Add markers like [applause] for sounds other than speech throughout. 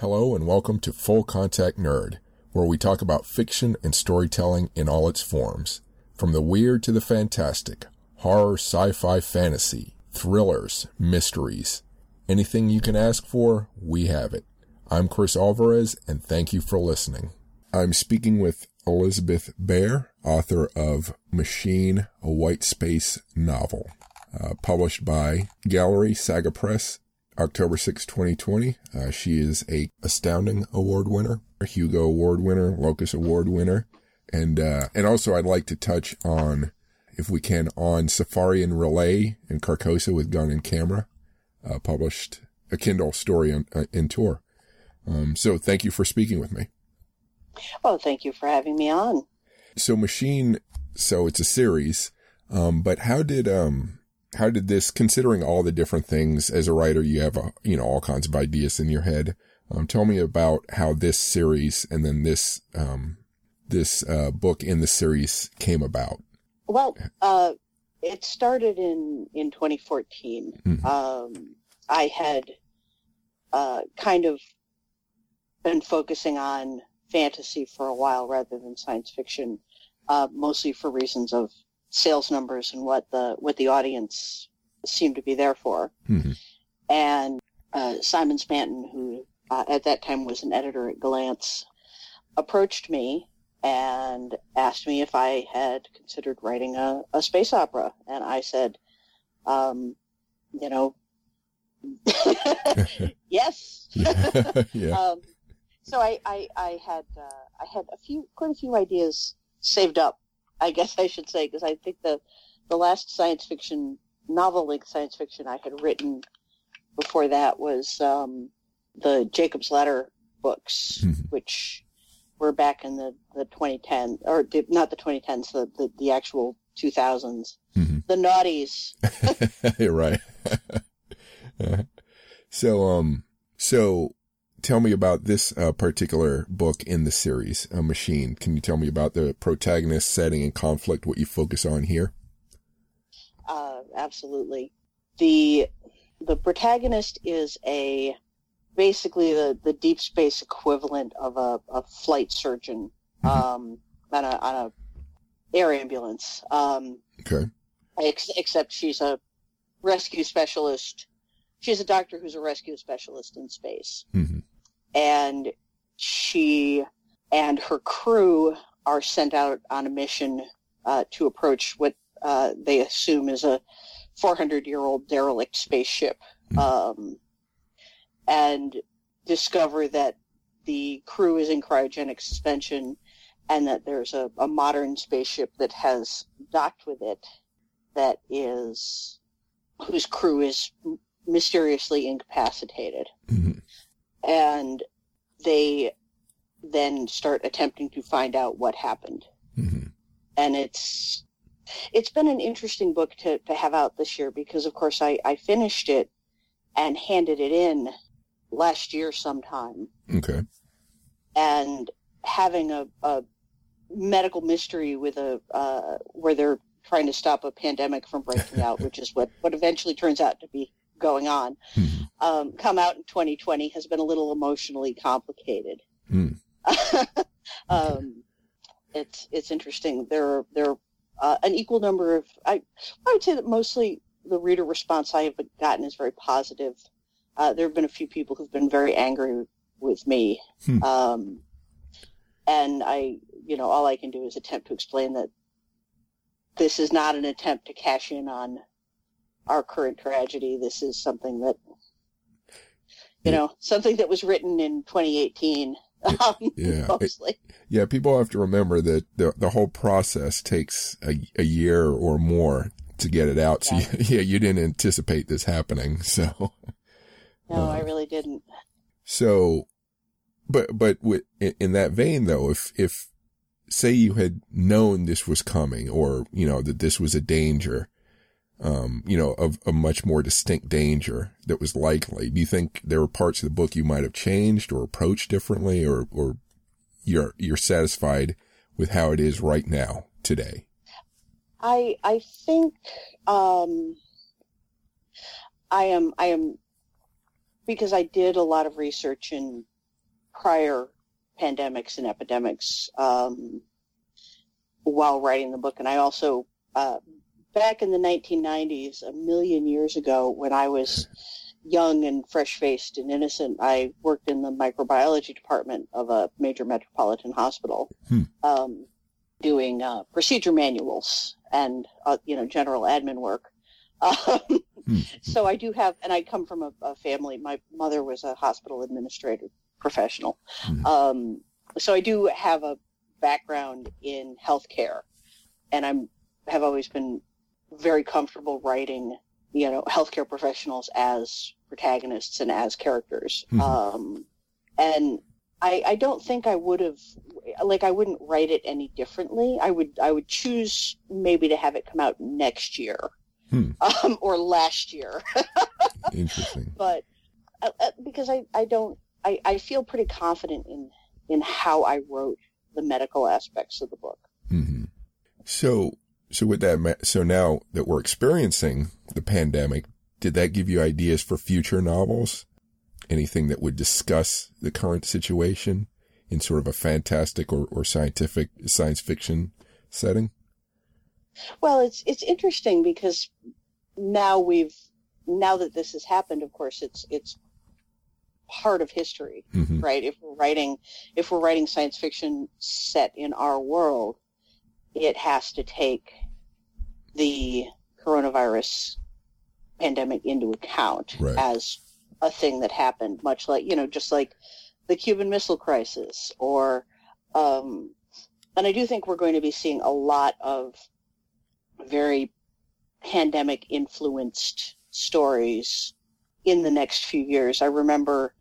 Hello and welcome to Full Contact Nerd, where we talk about fiction and storytelling in all its forms. From the weird to the fantastic, horror, sci-fi, fantasy, thrillers, mysteries. Anything you can ask for, we have it. I'm Chris Alvarez and thank you for listening. I'm speaking with Elizabeth Bear, author of Machine, a White Space novel, uh, published by Gallery Saga Press, October 6, 2020. Uh, she is a Astounding Award winner, Hugo Award winner, Locus Award winner, and uh, and also I'd like to touch on, if we can, on Safari and R'lyeh and Carcosa with Gun and Camera, uh, published a Kindle story on, uh, in Tor. Um, so thank you for speaking with me. Oh, thank you for having me on. So Machine, so it's a series, um, but how did, um, how did this, considering all the different things as a writer, you have, a, you know, all kinds of ideas in your head. Um, tell me about how this series and then this, um, this, uh, book in the series came about. Well, uh, it started in, in 2014. Mm-hmm. Um, I had, uh, kind of been focusing on fantasy for a while rather than science fiction, uh, mostly for reasons of sales numbers and what the what the audience seemed to be there for. Mm-hmm. And uh, Simon Spanton, who uh, at that time was an editor at Gollancz, approached me and asked me if I had considered writing a, a space opera, and I said, um, you know, [laughs] yes. [laughs] yeah. um, so I, I, I had uh, I had a few quite a few ideas saved up, I guess I should say, because I think the the last science fiction novel length science fiction I had written before that was um, the Jacob's Ladder books, mm-hmm. which were back in the, the 2010 or the, not the 2010s, the, the, the actual 2000s, mm-hmm. the naughties. [laughs] You're right. [laughs] so, um, so tell me about this uh, particular book in the series, A Machine. Can you tell me about the protagonist, setting, and conflict? What you focus on here? Uh, absolutely. the The protagonist is a basically the, the deep space equivalent of a, a flight surgeon mm-hmm. um, on a on a air ambulance. Um, okay. Ex- except she's a rescue specialist. She's a doctor who's a rescue specialist in space. Mm-hmm and she and her crew are sent out on a mission uh, to approach what uh, they assume is a 400 year old derelict spaceship hmm. um, and discover that the crew is in cryogenic suspension and that there's a, a modern spaceship that has docked with it that is whose crew is mysteriously incapacitated. Mm-hmm and they then start attempting to find out what happened. Mm-hmm. And it's it's been an interesting book to, to have out this year because of course I, I finished it and handed it in last year sometime. Okay. And having a, a medical mystery with a uh, where they're trying to stop a pandemic from breaking out, [laughs] which is what, what eventually turns out to be going on, mm-hmm. um, come out in 2020 has been a little emotionally complicated. [laughs] Mm. um, it's it's interesting. There are there are uh, an equal number of I I would say that mostly the reader response I have gotten is very positive. Uh, there have been a few people who've been very angry with me, hmm. um, and I you know all I can do is attempt to explain that this is not an attempt to cash in on our current tragedy. This is something that, you know, something that was written in 2018. [laughs] Um, yeah, mostly. It, yeah. People have to remember that the the whole process takes a, a year or more to get it out. So you, [laughs] yeah, you didn't anticipate this happening. [laughs] So no, uh, I really didn't. So, but but with in that vein though, if if say you had known this was coming or you know that this was a danger um, you know, of a much more distinct danger that was likely. Do you think there were parts of the book you might have changed or approached differently, or or you're you're satisfied with how it is right now today? I I think um, I am I am because I did a lot of research in prior pandemics and epidemics um, while writing the book, and I also uh, back in the 1990s, a million years ago, when I was young and fresh faced and innocent, I worked in the microbiology department of a major metropolitan hospital, hmm. um, doing uh, procedure manuals and uh, you know general admin work. [laughs] Um, hmm. So I do have, and I come from a, a, family. My mother was a hospital administrator professional, hmm. um, so I do have a background in healthcare, and I'm have always been very comfortable writing you know healthcare professionals as protagonists and as characters mm-hmm. um, and I, I don't think I would have like I wouldn't write it any differently. I would I would choose maybe to have it come out next year hmm. um, or last year. [laughs] Interesting. But uh, uh, because I, I don't I, I feel pretty confident in in how I wrote the medical aspects of the book. Mm-hmm. So so with that, so now that we're experiencing the pandemic, did that give you ideas for future novels? Anything that would discuss the current situation in sort of a fantastic or, or scientific science fiction setting? Well, it's it's interesting because now we've now that this has happened, of course, it's it's part of history, mm-hmm. right? If we're writing if we're writing science fiction set in our world, it has to take the coronavirus pandemic into account right. as a thing that happened, much like, you know, just like the Cuban Missile Crisis or, um, and I do think we're going to be seeing a lot of very pandemic influenced stories in the next few years. I remember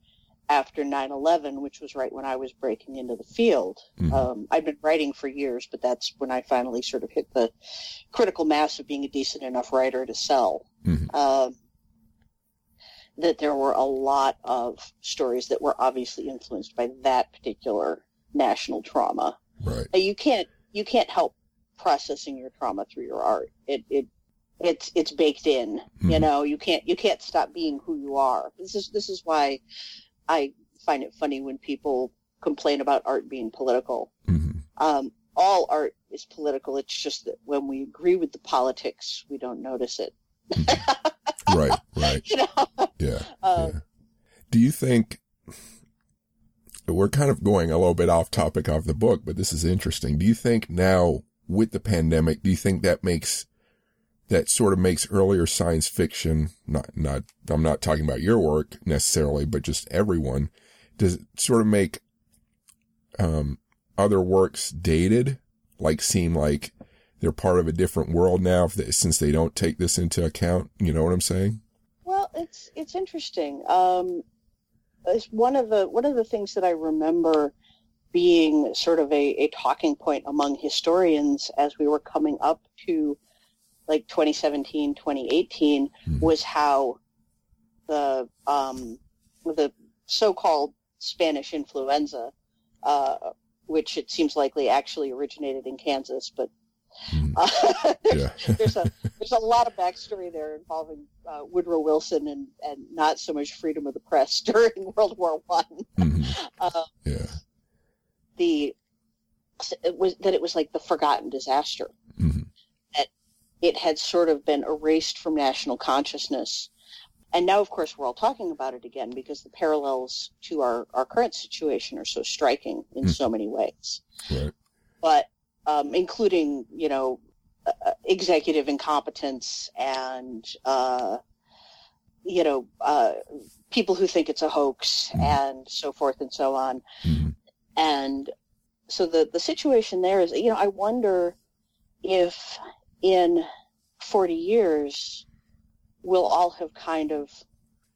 after 9-11 which was right when i was breaking into the field. Mm-hmm. um, i'd been writing for years but that's when i finally sort of hit the critical mass of being a decent enough writer to sell. Mm-hmm. um, that there were a lot of stories that were obviously influenced by that particular national trauma. Right. You can't you can't help processing your trauma through your art. It, it it's it's baked in mm-hmm. you know? You can't you can't stop being who you are. This is this is why I find it funny when people complain about art being political. Mm-hmm. Um, all art is political. It's just that when we agree with the politics, we don't notice it. Mm-hmm. right, right. [laughs] You know? yeah, um, yeah. Do you think we're kind of going a little bit off topic of the book, but this is interesting. Do you think now with the pandemic, do you think that makes that sort of makes earlier science fiction, not, not, I'm not talking about your work necessarily, but just everyone, does it sort of make, um, other works dated, like seem like they're part of a different world now they, since they don't take this into account? You know what I'm saying? Well, it's, it's interesting. Um, it's one of the, one of the things that I remember being sort of a, a talking point among historians as we were coming up to like 2017, 2018 mm-hmm. was how the um, the so-called Spanish influenza, uh, which it seems likely actually originated in Kansas, but mm. uh, [laughs] there's, [laughs] there's, a there's a lot of backstory there involving uh, Woodrow Wilson and, and not so much freedom of the press [laughs] during World War One. Mm-hmm. Um, yeah, the it was that it was like the forgotten disaster. Mm-hmm it had sort of been erased from national consciousness. And now, of course, we're all talking about it again because the parallels to our, our current situation are so striking in mm. so many ways. Right. But um, including, you know, uh, uh, executive incompetence and, uh, you know, uh, people who think it's a hoax mm. and so forth and so on. Mm. And so the, the situation there is, you know, I wonder if in 40 years, we'll all have kind of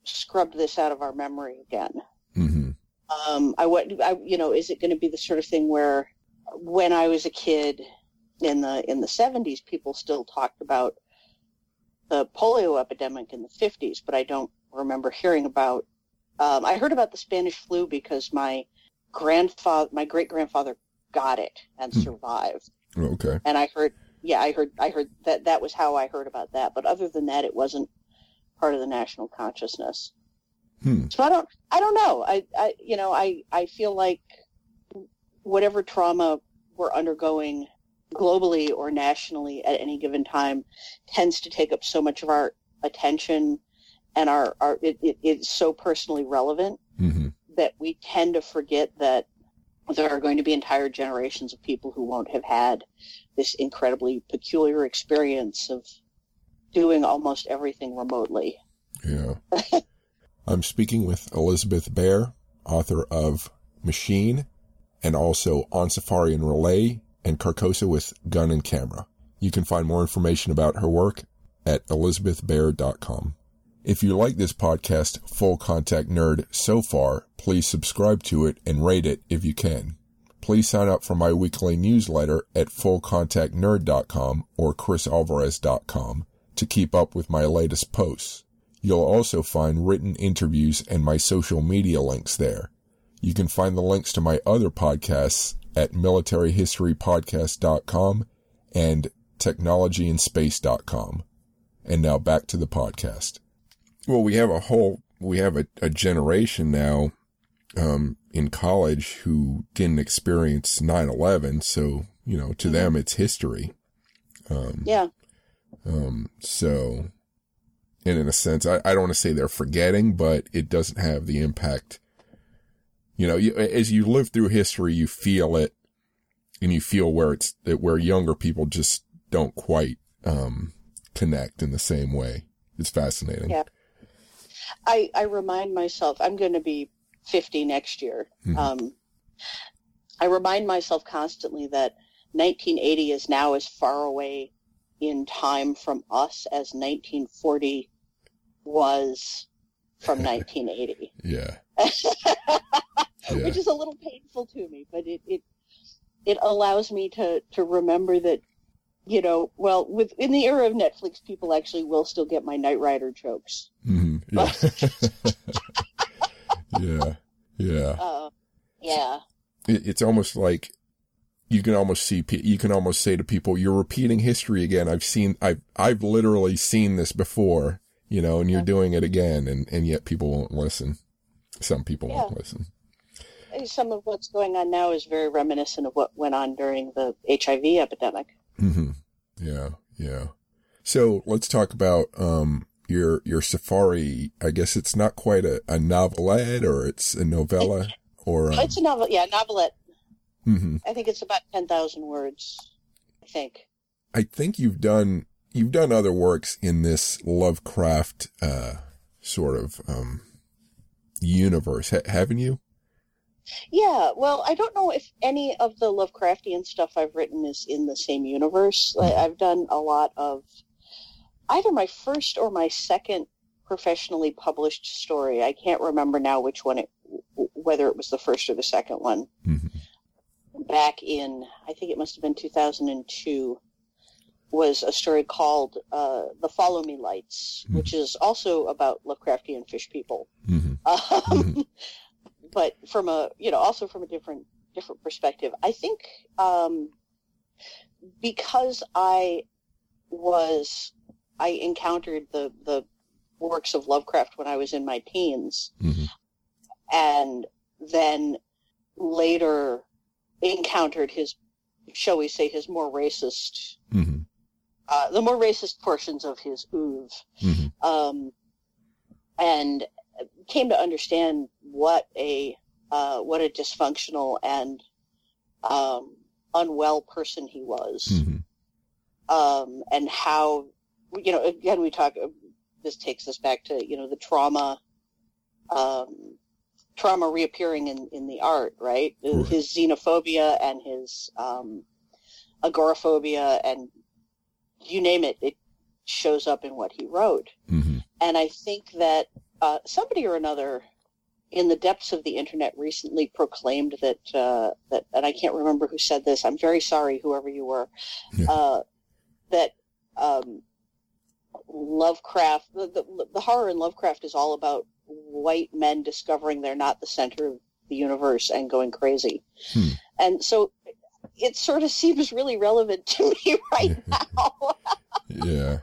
scrubbed this out of our memory again. Mm-hmm. Um, I, I, you know, is it going to be the sort of thing where when I was a kid in the in the 70s, people still talked about the polio epidemic in the 50s, but I don't remember hearing about. Um, I heard about the Spanish flu because my grandfather, my great grandfather, got it and hmm. survived. Okay. And I heard yeah, I heard I heard that that was how I heard about that. But other than that, it wasn't part of the national consciousness. Hmm. So I don't, I don't know. I, I, you know, I, I feel like whatever trauma we're undergoing globally or nationally at any given time tends to take up so much of our attention and our, our it, it, it's so personally relevant mm-hmm. that we tend to forget that there are going to be entire generations of people who won't have had this incredibly peculiar experience of doing almost everything remotely. Yeah. I'm speaking with Elizabeth Bear, author of Machine, and also On Safari and R'lyeh, and Carcosa with Gun and Camera. You can find more information about her work at elizabethbear.com. If you like this podcast, Full Contact Nerd, so far, please subscribe to it and rate it if you can. Please sign up for my weekly newsletter at fullcontactnerd.com or chrisalvarez.com to keep up with my latest posts. You'll also find written interviews and my social media links there. You can find the links to my other podcasts at militaryhistorypodcast.com and technologyandspace.com. And now back to the podcast. Well, we have a whole, we have a, a generation now, um, in college who didn't experience 9-11. So, you know, to them, it's history. Um, yeah. Um, so, and in a sense, I, I don't want to say they're forgetting, but it doesn't have the impact. You know, you, as you live through history, you feel it and you feel where it's, that where younger people just don't quite, um, connect in the same way. It's fascinating. Yeah. I, I remind myself, I'm going to be 50 next year. Mm-hmm. Um, I remind myself constantly that 1980 is now as far away in time from us as 1940 was from [laughs] 1980. yeah. [laughs] yeah. Which is a little painful to me, but it, it, it allows me to, to remember that you know, well, with in the era of Netflix, people actually will still get my Knight Rider jokes. Mm-hmm. Yeah. [laughs] yeah. Yeah. Uh, yeah. It, it's almost like you can almost see, you can almost say to people, you're repeating history again. I've seen, I've, I've literally seen this before, you know, and you're yeah. doing it again. And, and yet people won't listen. Some people yeah. won't listen. Some of what's going on now is very reminiscent of what went on during the HIV epidemic. Mm-hmm. Yeah, yeah. So let's talk about um, your your safari. I guess it's not quite a, a novelette, or it's a novella, or um... it's a novel. Yeah, novelette. Mm-hmm. I think it's about ten thousand words. I think. I think you've done you've done other works in this Lovecraft uh, sort of um, universe, ha- haven't you? Yeah, well, I don't know if any of the Lovecraftian stuff I've written is in the same universe. Hmm. I've done a lot of either my first or my second professionally published story. I can't remember now which one it, whether it was the first or the second one. Mm-hmm. Back in, I think it must have been 2002, was a story called uh, "The Follow Me Lights," mm-hmm. which is also about Lovecraftian fish people. Mm-hmm. [laughs] Um, but from a you know also from a different different perspective. I think um, because I was I encountered the the works of Lovecraft when I was in my teens, mm-hmm. and then later encountered his, shall we say, his more racist, mm-hmm. uh, the more racist portions of his oeuvre, mm-hmm. um, and came to understand what a uh, what a dysfunctional and um, unwell person he was, mm-hmm. um, and how you know again we talk. This takes us back to you know the trauma, um, trauma reappearing in in the art, right? right. His xenophobia and his um, agoraphobia and you name it, it shows up in what he wrote. Mm-hmm. And I think that uh, somebody or another in the depths of the internet recently proclaimed that uh, that, and I can't remember who said this. I'm very sorry, whoever you were, yeah. uh, that um, Lovecraft, the, the, the horror in Lovecraft is all about white men discovering they're not the center of the universe and going crazy, hmm. and so it sort of [laughs] seems really relevant to me [laughs] right now. [laughs] yeah,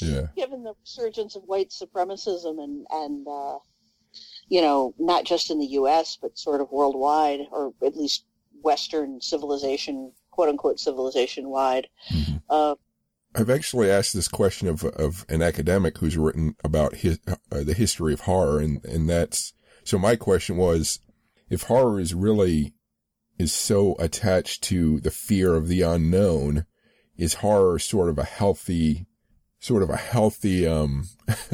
yeah. Given the resurgence of white supremacism and and uh, you know, not just in the U.S., but sort of worldwide, or at least Western civilization, quote unquote civilization wide. Mm-hmm. Uh, I've actually asked this question of of an academic who's written about his, uh, the history of horror, and and that's so. My question was, if horror is really is so attached to the fear of the unknown, is horror sort of a healthy, sort of a healthy, um, [laughs]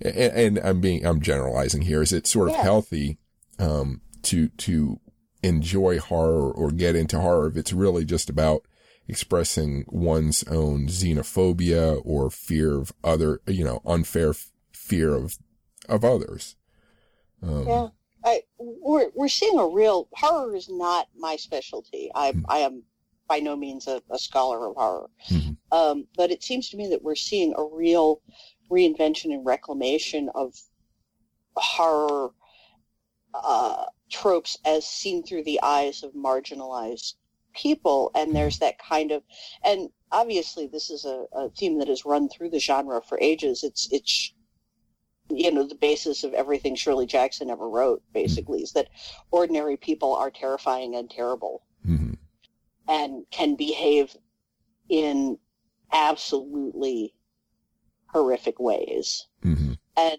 and, and, I'm being, I'm generalizing here. Is it sort of yeah. healthy, um, to, to enjoy horror or get into horror if it's really just about expressing one's own xenophobia or fear of other, you know, unfair f- fear of, of others? Um, yeah. I, we're, we're seeing a real horror is not my specialty. I, mm-hmm. I am by no means a, a scholar of horror. Mm-hmm. Um, but it seems to me that we're seeing a real reinvention and reclamation of horror uh, tropes as seen through the eyes of marginalized people. And there's that kind of, and obviously this is a, a theme that has run through the genre for ages. It's, it's, you know, the basis of everything Shirley Jackson ever wrote, basically, mm-hmm. is that ordinary people are terrifying and terrible. Mm-hmm and can behave in absolutely horrific ways. Mm-hmm. And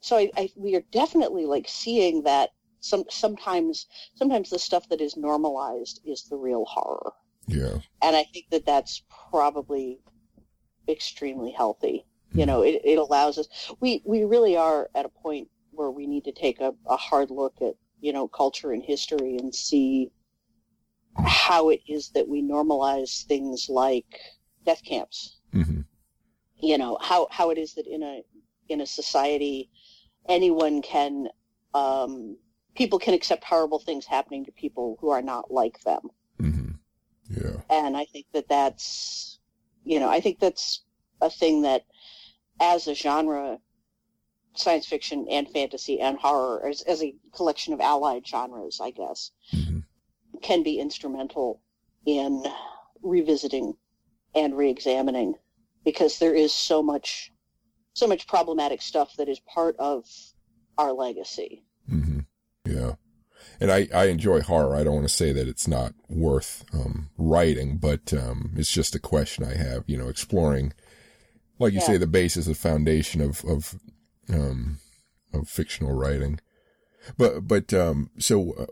so I, I, we are definitely like seeing that some sometimes sometimes the stuff that is normalized is the real horror. Yeah. And I think that that's probably extremely healthy. Mm-hmm. You know, it, it allows us we we really are at a point where we need to take a, a hard look at, you know, culture and history and see how it is that we normalize things like death camps. Mm-hmm. You know how how it is that in a in a society anyone can um, people can accept horrible things happening to people who are not like them. Mm-hmm. Yeah, and I think that that's you know I think that's a thing that as a genre science fiction and fantasy and horror as, as a collection of allied genres, I guess, mm-hmm can be instrumental in revisiting and re-examining because there is so much so much problematic stuff that is part of our legacy. And I, I enjoy horror. I don't want to say that it's not worth um, writing, but um, it's just a question I have, you know, exploring, like you yeah. say, the basis, the foundation of, of, um, of fictional writing. But, but, um, so uh,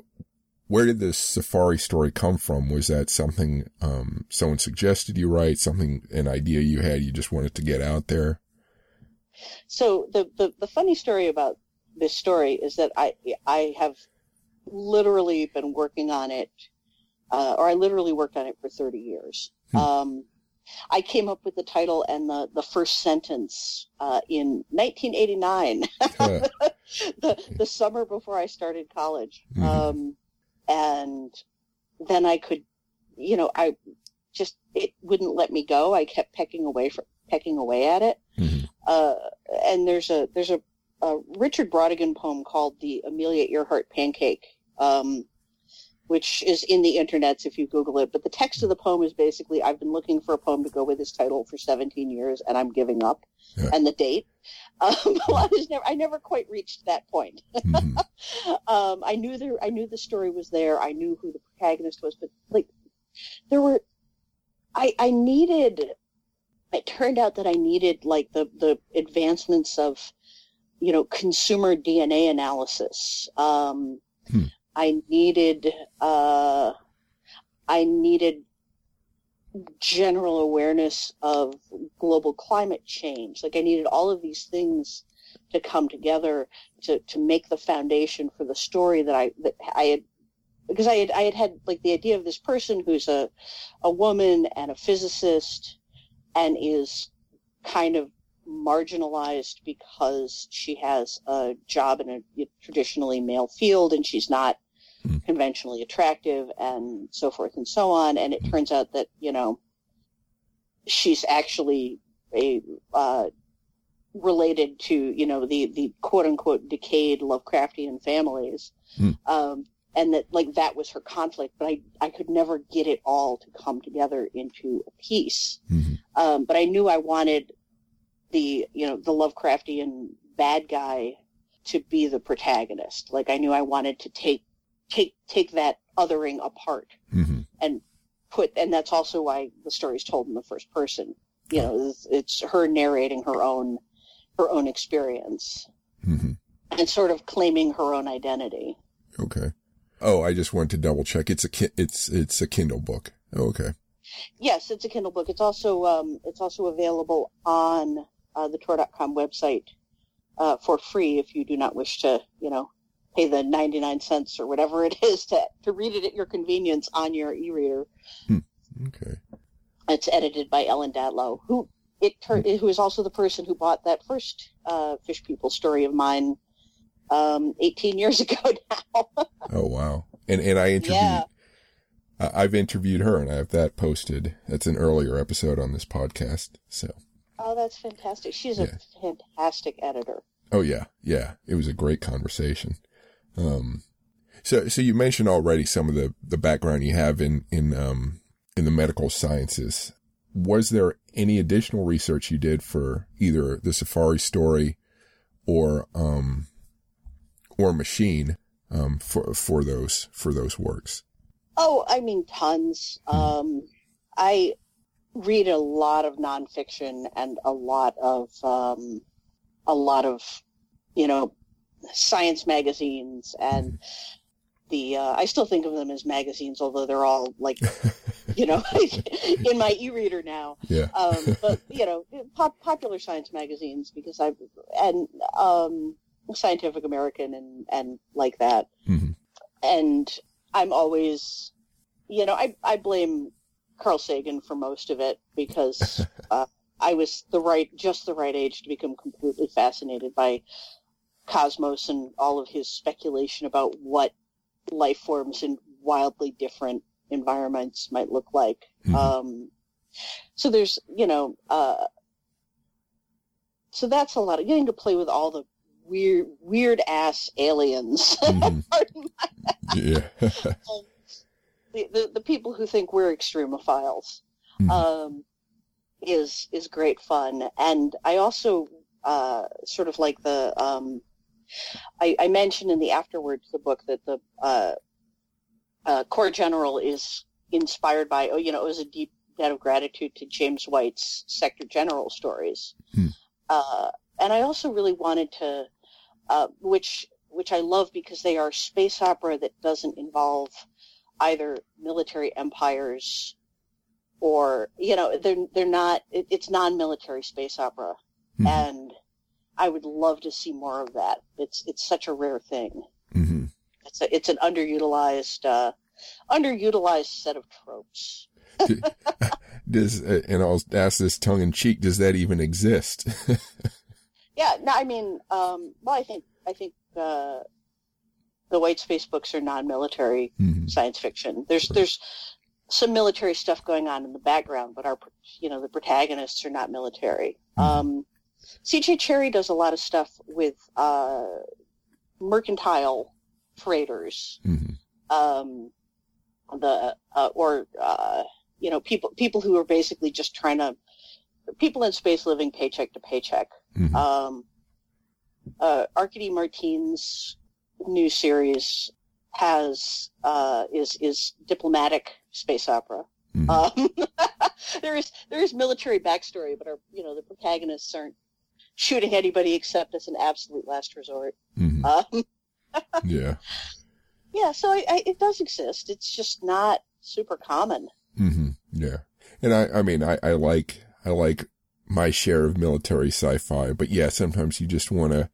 where did this safari story come from? Was that something um, someone suggested you write? Something an idea you had you just wanted to get out there? So the the, the funny story about this story is that I I have literally been working on it, uh, or I literally worked on it for thirty years. Hmm. Um, I came up with the title and the, the first sentence uh, in 1989, [laughs] the, the summer before I started college. Mm-hmm. Um, and then I could, you know, I just it wouldn't let me go. I kept pecking away for pecking away at it. Mm-hmm. Uh, and there's a there's a, a, Richard Brautigan poem called the Amelia Earhart Pancake, um, which is in the internets if you Google it. But the text of the poem is basically I've been looking for a poem to go with this title for 17 years, and I'm giving up. Yeah. And the date. [laughs] Um, I was never I never quite reached that point. [laughs] Mm-hmm. um, I knew there I knew the story was there. I knew who the protagonist was, but like there were I I needed. It turned out that I needed like the the advancements of you know consumer DNA analysis. Um, hmm. I needed uh, I needed general awareness of global climate change. Like I needed all of these things to come together to, to make the foundation for the story that I that I had because I had I had had like the idea of this person who's a a woman and a physicist and is kind of marginalized because she has a job in a traditionally male field and she's not mm. conventionally attractive and so forth and so on. And it mm. turns out that, you know, she's actually a, uh, related to, you know, the, the quote unquote decayed Lovecraftian families. Mm. Um, and that like that was her conflict, but I, I could never get it all to come together into a piece. Mm-hmm. Um, but I knew I wanted the, you know, the Lovecraftian bad guy to be the protagonist. Like I knew I wanted to take take take that othering apart Mm-hmm. and put and that's also why the story is told in the first person. You know, it's, it's her narrating her own her own experience Mm-hmm. and sort of claiming her own identity. Okay. Oh, I just wanted to double check. It's a ki- it's it's a Kindle book. Oh, okay. Yes, it's a Kindle book. It's also um, it's also available on uh, the Tor.com website uh, for free if you do not wish to, you know, pay the ninety nine cents or whatever it is to to read it at your convenience on your e-reader. Okay. It's edited by Ellen Datlow, who it tur- who is also the person who bought that first uh, Fish People story of mine um, eighteen years [laughs] ago now. Oh wow. And and I interviewed Yeah. I've interviewed her and I have that posted. That's an earlier episode on this podcast. So oh, that's fantastic. She's Yeah. a fantastic editor. Oh yeah, yeah. It was a great conversation. Um, so so you mentioned already some of the the background you have in in um in the medical sciences. Was there any additional research you did for either the Safari story or um or Machine um for for those for those works? Oh, I mean, tons. Um, I read a lot of nonfiction and a lot of um, a lot of you know science magazines and the uh, I still think of them as magazines, although they're all like [laughs] you know [laughs] in my e-reader now. Yeah. Um, but you know, pop, popular science magazines because I've and um, Scientific American and and like that Mhm. and I'm always, you know, I, I blame Carl Sagan for most of it because [laughs] uh, I was the right, just the right age to become completely fascinated by cosmos and all of his speculation about what life forms in wildly different environments might look like. Mhm. Um, so there's, you know, uh, so that's a lot of getting to play with all the weird, weird ass aliens. [laughs] Mhm. Pardon Yeah. the, the, the people who think we're extremophiles Mhm. um, is is great fun. And I also uh, sort of like the um, I, I mentioned in the afterwards of the book that the uh, uh, Core General is inspired by. Oh, you know, it was a deep debt of gratitude to James White's Sector General stories. Hmm. Uh, and I also really wanted to, uh, which which I love because they are space opera that doesn't involve either military empires or you know they're they're not it, it's non-military space opera Mhm. and I would love to see more of that it's it's such a rare thing Mhm. it's a, it's an underutilized uh underutilized set of tropes [laughs] Does uh, and I'll ask this tongue in cheek. Does that even exist? [laughs] yeah no I mean um well I think I think uh the white space books are non-military Mhm. science fiction. There's Right. there's some military stuff going on in the background, but our you know the protagonists are not military. Mhm. Um, C.J. Cherryh does a lot of stuff with uh, mercantile freighters, Mhm. um, the uh, or uh, you know people people who are basically just trying to people in space living paycheck to paycheck. Mhm. Um, uh, Arkady Martine's new series has uh, is is diplomatic space opera. Mhm. Um, [laughs] there is there is military backstory, but our you know the protagonists aren't shooting anybody except as an absolute last resort. Mhm. Um, [laughs] Yeah. yeah, so I, I, it does exist. It's just not super common. hmm Yeah. And I, I mean, I, I like, I like my share of military sci-fi, but yeah, sometimes you just want to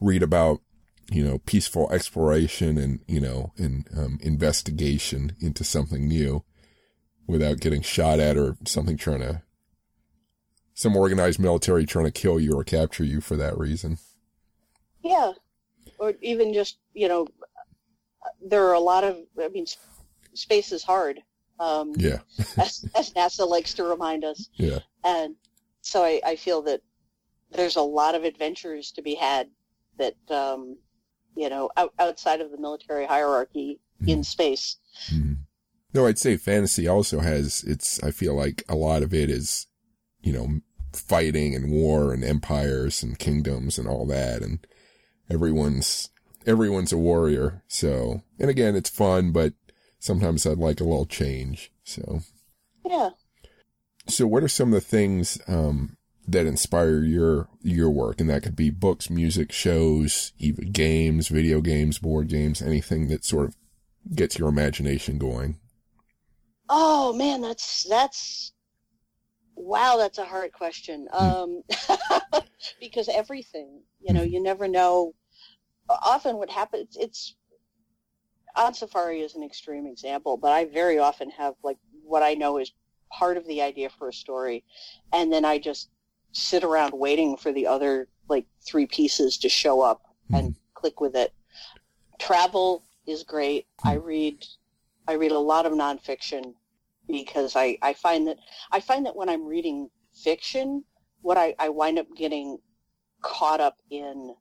read about, you know, peaceful exploration and, you know, and, um, investigation into something new without getting shot at or something trying to, some organized military trying to kill you or capture you for that reason. Yeah, or even just you know, there are a lot of. I mean, space is hard. Um, Yeah. [laughs] as, as NASA likes to remind us. Yeah. And so I, I feel that there's a lot of adventures to be had that, um, you know, out, outside of the military hierarchy in space. Mhm. No, I'd say fantasy also has its, I feel like a lot of it is, you know, fighting and war and empires and kingdoms and all that. And, everyone's everyone's a warrior. So, and again, it's fun, but sometimes I'd like a little change. So, yeah. So, what are some of the things um, that inspire your your work? And that could be books, music, shows, even games, video games, board games, anything that sort of gets your imagination going. Oh man, that's that's wow, that's a hard question. Hmm. Um, [laughs] because everything, you know, hmm. you never know. Often, what happens, it's on Safari is an extreme example, but I very often have like what I know is part of the idea for a story, and then I just sit around waiting for the other like three pieces to show up mm. and click with it. Travel is great. I read I read a lot of nonfiction because I, I find that I find that when I'm reading fiction, what I, I wind up getting caught up in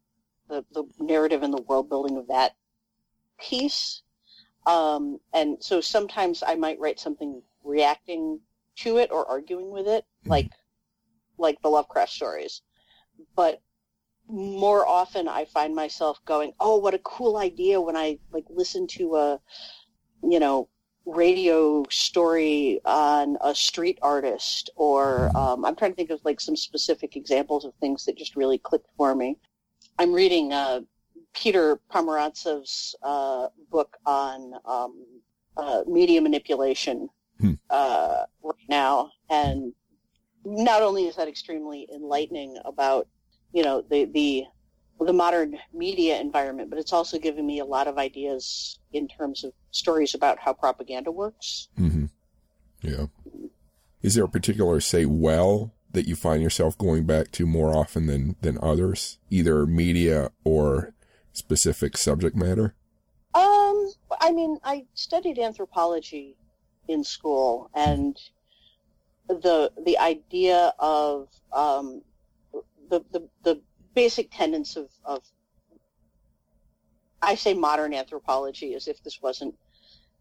the, the narrative and the world building of that piece. Um, and so sometimes I might write something reacting to it or arguing with it, mm-hmm. like like the Lovecraft stories. But more often I find myself going, "Oh, what a cool idea!" When I like listen to a, you know, radio story on a street artist, or um, I'm trying to think of like some specific examples of things that just really clicked for me. I'm reading uh, Peter Pomerantsev's uh, book on um, uh, media manipulation hmm. Uh, right now, and not only is that extremely enlightening about you know the the the modern media environment, but it's also given me a lot of ideas in terms of stories about how propaganda works. Mm-hmm. Yeah. Is there a particular, say, well that you find yourself going back to more often than, than others, either media or specific subject matter? Um, I mean, I studied anthropology in school, and the the idea of um, the, the the basic tenets of, of I say modern anthropology as if this wasn't,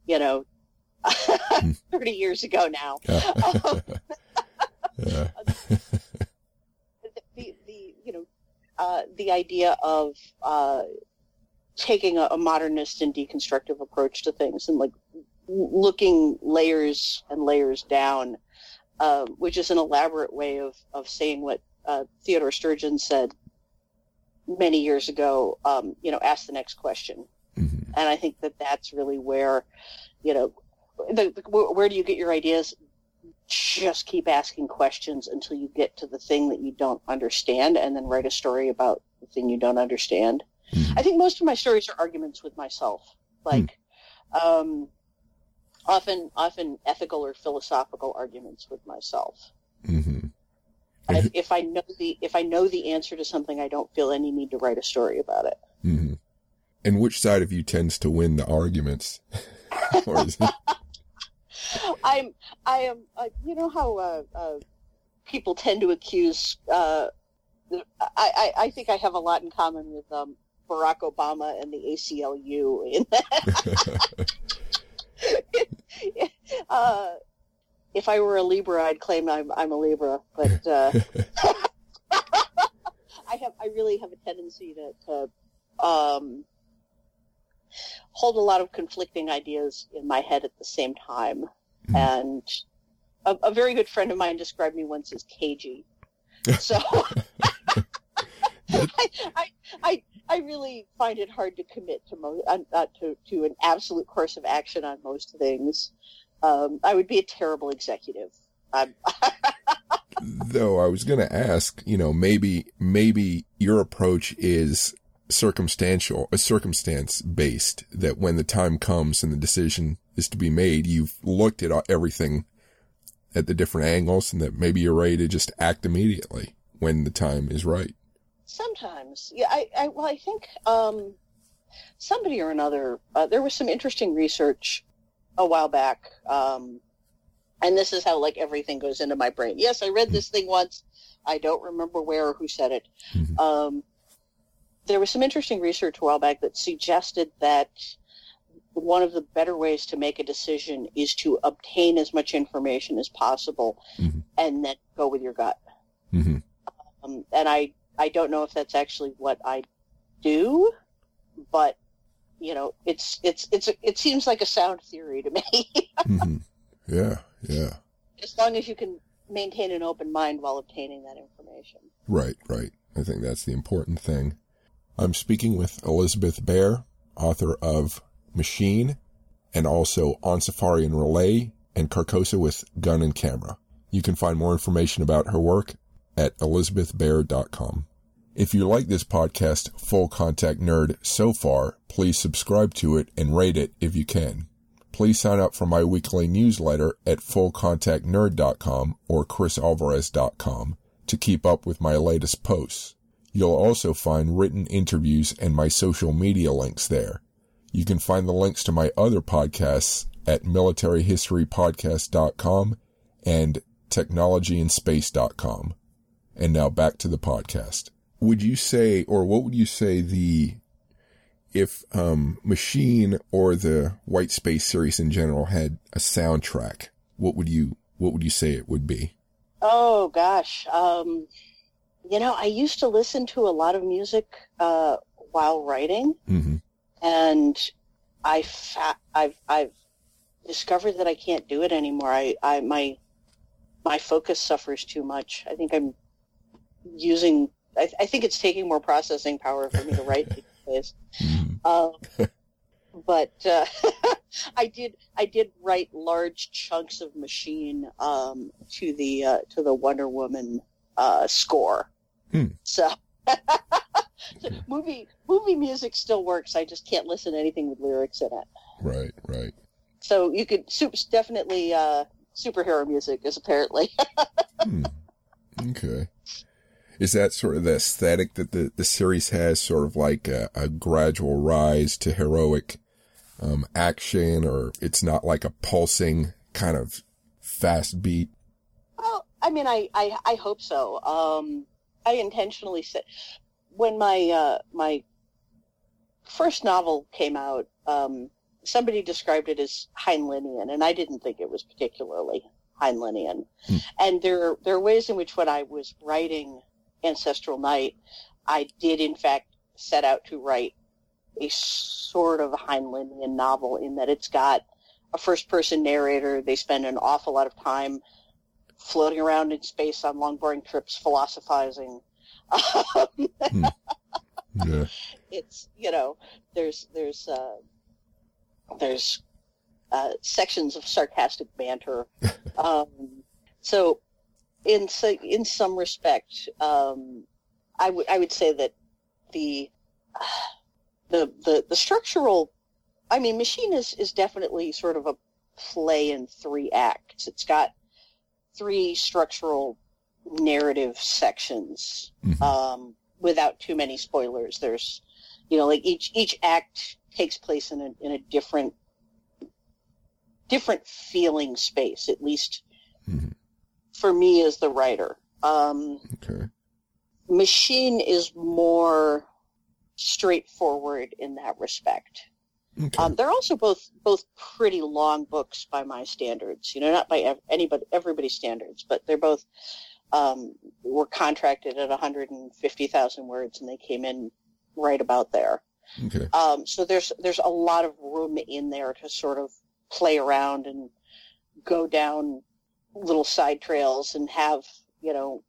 you know, hmm. [laughs] 30 years ago now. [laughs] Um, [laughs] the, the, you know, uh, the idea of uh, taking a, a, modernist and deconstructive approach to things and like looking layers and layers down, uh, which is an elaborate way of, of saying what uh, Theodore Sturgeon said many years ago, um, you know, ask the next question. Mm-hmm. And I think that that's really where, you know, the, the, where do you get your ideas? Just keep asking questions until you get to the thing that you don't understand and then write a story about the thing you don't understand. Mm-hmm. I think most of my stories are arguments with myself. Like, mm-hmm. um, often, often ethical or philosophical arguments with myself. Mm-hmm. If, if, I know the if I know the answer to something, I don't feel any need to write a story about it. Mm-hmm. And which side of you tends to win the arguments? [laughs] [laughs] I'm I am uh, you know how uh, uh, people tend to accuse uh, I, I, I think I have a lot in common with um, Barack Obama and the ACLU in that. [laughs] uh, if I were a Libra, I'd claim I'm I'm a Libra, but [laughs] uh, [laughs] I have I really have a tendency to, to um, hold a lot of conflicting ideas in my head at the same time, mm. and a, a, very good friend of mine described me once as cagey. [laughs] So I, I, I I really find it hard to commit to most uh, to to an absolute course of action on most things. Um, I would be a terrible executive. [laughs] Though I was going to ask, you know, maybe maybe your approach is circumstantial, a circumstance based. That when the time comes and the decision is to be made, you've looked at everything at the different angles, and that maybe you're ready to just act immediately when the time is right. Sometimes, yeah. I, I well, I think um, somebody or another. Uh, there was some interesting research a while back. Um, and this is how like everything goes into my brain. Yes, I read this thing once. I don't remember where or who said it. Mm-hmm. Um, there was some interesting research a while back that suggested that one of the better ways to make a decision is to obtain as much information as possible mm-hmm. and then go with your gut. Mm-hmm. Um, and I, I don't know if that's actually what I do, but you know, it's it's it's it seems like a sound theory to me. [laughs] mm-hmm. Yeah, yeah. As long as you can maintain an open mind while obtaining that information. Right, right. I think that's the important thing. I'm speaking with Elizabeth Bear, author of Machine, and also On Safari and R'lyeh, and Carcosa with Gun and Camera. You can find more information about her work at elizabethbear.com. If you like this podcast, Full Contact Nerd, so far, please subscribe to it and rate it if you can. Please sign up for my weekly newsletter at fullcontactnerd.com or chrisalvarez.com to keep up with my latest posts. You'll also find written interviews and my social media links there. You can find the links to my other podcasts at militaryhistorypodcast.com and technologyandspace.com. And now back to the podcast would you say, or what would you say the, if, um, Machine or the White Space series in general had a soundtrack, what would you, what would you say it would be? Oh gosh. Um, you know, I used to listen to a lot of music, uh, while writing mm-hmm. and I fa- I've, I've discovered that I can't do it anymore. I, I, my, my focus suffers too much. I think I'm using I, I, think it's taking more processing power for me to write these [laughs] days. Mm-hmm. Um, but uh, [laughs] I did I did write large chunks of machine um, to the uh, to the Wonder Woman uh, score. Hmm. So, so [laughs] movie movie music still works. I just can't listen to anything with lyrics in it. Right, right. So you could definitely uh, superhero music is apparently. hmm. Okay is that sort of the aesthetic that the, the series has, sort of like a, a gradual rise to heroic um, action, or it's not like a pulsing kind of fast beat? Well, I mean, I, I, I hope so. Um, I intentionally said when my uh, my first novel came out, um, somebody described it as Heinleinian, and I didn't think it was particularly Heinleinian. Hmm. And there there are ways in which when I was writing Ancestral Night, I did in fact set out to write a sort of Heinleinian novel in that it's got a first person narrator. They spend an awful lot of time floating around in space on long boring trips philosophizing. hmm. [laughs] yeah. It's, you know, there's, there's, uh, there's, uh, sections of sarcastic banter. [laughs] um, so in so, in some respect, um, I would I would say that the [sighs] the the the structural, I mean, Machine is is definitely sort of a play in three acts. It's got three structural narrative sections. Mm-hmm. Um, without too many spoilers, there's you know like each each act takes place in a in a different different feeling space, at least. Mm-hmm for me as the writer. Um, okay. Machine is more straightforward in that respect. Okay. Um, they're also both both pretty long books by my standards. You know, not by ev- anybody everybody's standards, but they're both um, were contracted at 150,000 words, and they came in right about there. Okay. Um, so there's there's a lot of room in there to sort of play around and go down little side trails and have you know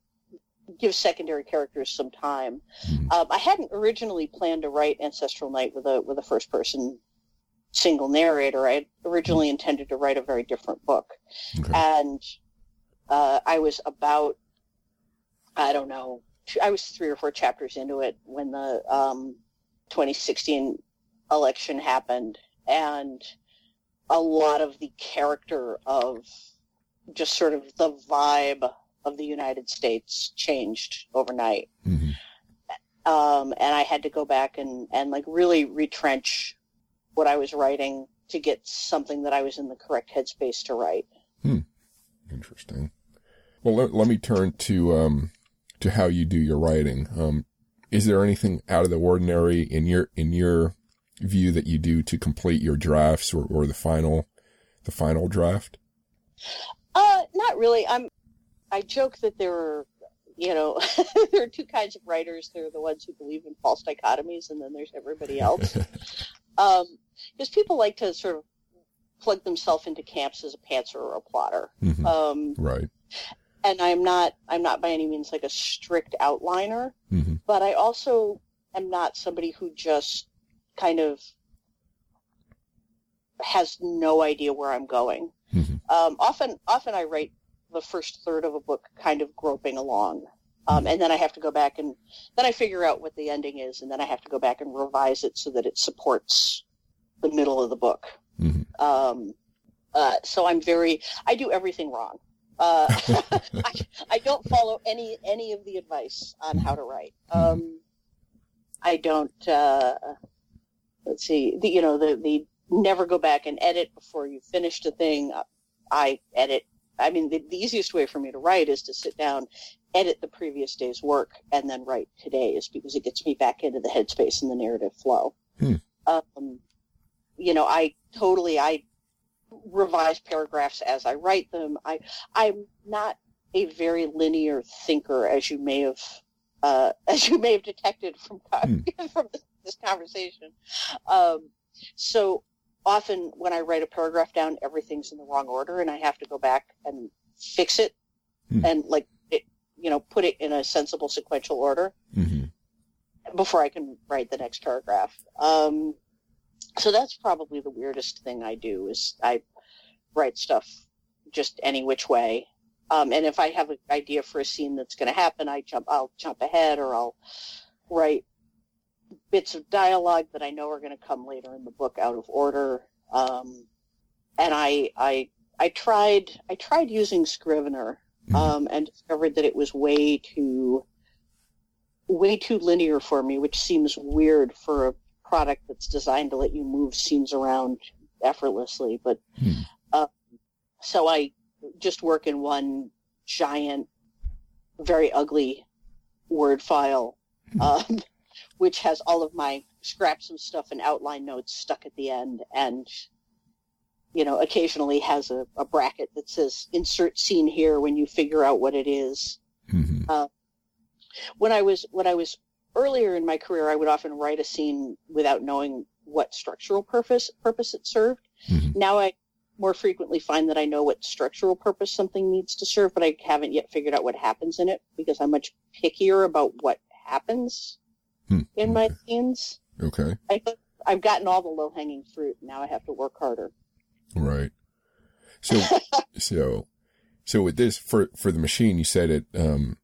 give secondary characters some time. Mm-hmm. Um, I hadn't originally planned to write Ancestral Night with a with a first person single narrator. I originally intended to write a very different book, okay. and uh, I was about I don't know I was three or four chapters into it when the um, 2016 election happened, and a lot of the character of just sort of the vibe of the United States changed overnight. Mm-hmm. Um, and I had to go back and, and like really retrench what I was writing to get something that I was in the correct headspace to write. Hmm. Interesting. Well, let, let me turn to, um, to how you do your writing. Um, is there anything out of the ordinary in your, in your view that you do to complete your drafts or, or the final, the final draft? Not really. I'm. I joke that there are you know, [laughs] there are two kinds of writers. There are the ones who believe in false dichotomies, and then there's everybody else. [laughs] um, because people like to sort of plug themselves into camps as a pantser or a plotter. Mm-hmm. Um, right. And I'm not, I'm not by any means like a strict outliner, Mm-hmm. but I also am not somebody who just kind of has no idea where I'm going. Mhm. Um, often, often I write the first third of a book kind of groping along. Um, and then I have to go back and then I figure out what the ending is, and then I have to go back and revise it so that it supports the middle of the book. Mhm. Um, uh, so I'm very, I do everything wrong. Uh, [laughs] I, I don't follow any any of the advice on how to write. Um, I don't. Uh, let's see. The, you know, the the never go back and edit before you finished a thing. I edit. I mean, the, the easiest way for me to write is to sit down, edit the previous day's work, and then write today's because it gets me back into the headspace and the narrative flow. Hmm. Um, you know, I totally I revise paragraphs as I write them. I I'm not a very linear thinker, as you may have uh, [laughs] as you may have detected from Hmm. [laughs] from this, this conversation. Um, so often when I write a paragraph down, everything's in the wrong order, and I have to go back and fix it Hmm. and like it, you know, put it in a sensible sequential order Mm-hmm. before I can write the next paragraph. Um, so that's probably the weirdest thing I do is I write stuff just any which way. Um, and if I have an idea for a scene that's going to happen, I jump, I'll jump ahead or I'll write bits of dialogue that I know are going to come later in the book out of order. Um, and I, I, I tried, I tried using Scrivener, Mhm. um, and discovered that it was way too, way too linear for me, which seems weird for a product that's designed to let you move scenes around effortlessly. But Hmm. uh, so I just work in one giant, very ugly Word file, Hmm. um, which has all of my scraps and stuff and outline notes stuck at the end, and you know, occasionally has a, a bracket that says "insert scene here" when you figure out what it is Mm-hmm. when I was when I was earlier in my career, I would often write a scene without knowing what structural purpose purpose it served. Mhm. Now I more frequently find that I know what structural purpose something needs to serve, but I haven't yet figured out what happens in it because I'm much pickier about what happens Hmm. in my scenes. Okay. I think I've gotten all the low hanging fruit. Now I have to work harder. Right. So, [laughs] so, so with this for for the machine, you said it um,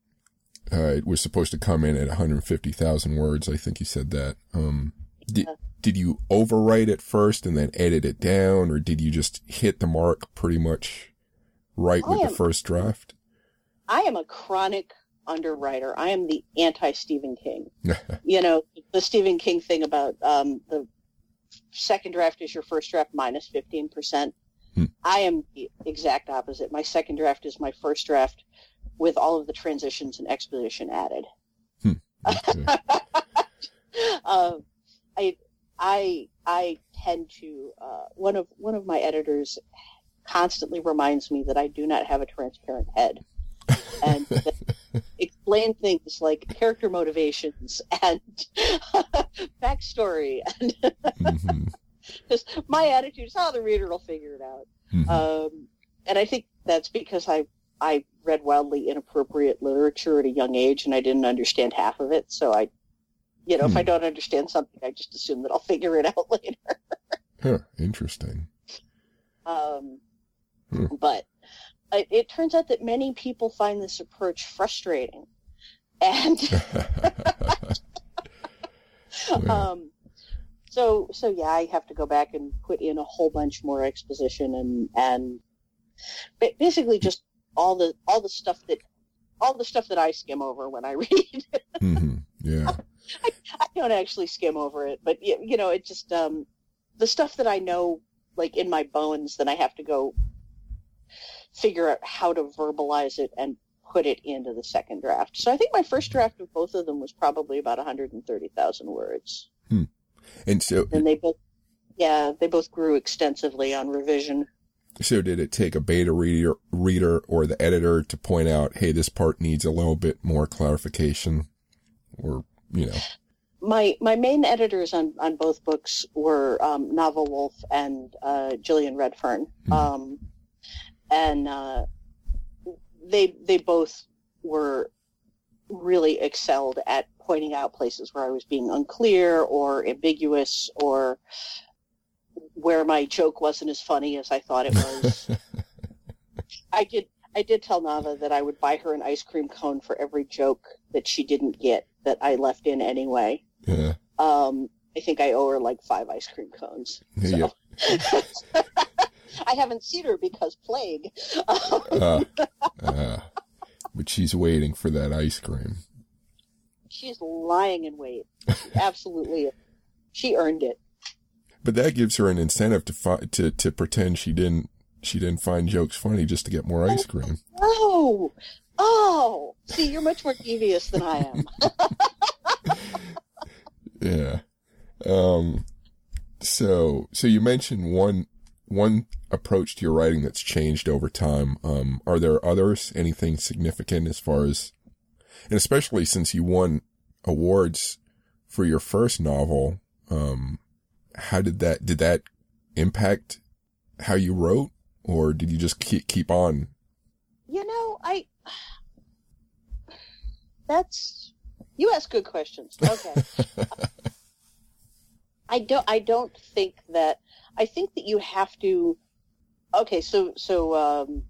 uh, it was supposed to come in at 150,000 words. I think you said that. Um, did Yeah. did you overwrite it first and then edit it down, or did you just hit the mark pretty much right with I the first draft? I am a chronic underwriter. I am the anti Stephen King. [laughs] you know, the Stephen King thing about um, the second draft is your first draft minus 15%. Hmm. I am the exact opposite. My second draft is my first draft with all of the transitions and exposition added. [laughs] Okay. um, I, I, I tend to, uh, one of, one of my editors constantly reminds me that I do not have a transparent head. [laughs] And explain things like character motivations and [laughs] backstory and hmm because my attitude is oh the reader will figure it out hmm um, and i think that's because i i read wildly inappropriate literature at a young age and i didn't understand half of it so i you know if Hmm. i don't understand something i just assume that i'll figure it out [laughs] later Huh, interesting. um, Hmm. but it, it turns out that many people find this approach frustrating and [laughs] [laughs] um, so so yeah, I have to go back and put in a whole bunch more exposition and and basically just all the all the stuff that all the stuff that I skim over when I [laughs] read. hmm Yeah. I don't actually skim over it, but y- you know, it just um, the stuff that I know like in my bones, then I have to go figure out how to verbalize it and put it into the second draft. So I think my first draft of both of them was probably about 130,000 words. And so, and they both yeah they both grew extensively on revision So did it take a beta reader, reader or the editor to point out, hey, this part needs a little bit more clarification, or you know? My my main editors on, on both books were um, Navah Wolfe and uh, Gillian Redfearn, mm-hmm. um, and uh, they they both were really excelled at pointing out places where I was being unclear or ambiguous or where my joke wasn't as funny as I thought it was. [laughs] I did I did tell Navah that I would buy her an ice cream cone for every joke that she didn't get that I left in anyway. Yeah. Um, I think I owe her like five ice cream cones. So. [laughs] I haven't seen her because plague. uh, [laughs] uh, but she's waiting for that ice cream. She's lying in wait. [laughs] Absolutely, she earned it. But that gives her an incentive to fi- to to pretend she didn't she didn't find jokes funny just to get more ice cream. Oh, oh! See, you're much more devious than I am. [laughs] yeah. Um. So so you mentioned one one approach to your writing that's changed over time. Um, are there others? Anything significant as far as, and especially since you won awards for your first novel, um, how did that, did that impact how you wrote or did you just keep, keep on? You know, I, that's, you ask good questions. Okay. [laughs] I don't, I don't think that, I think that you have to, okay, so, so, um,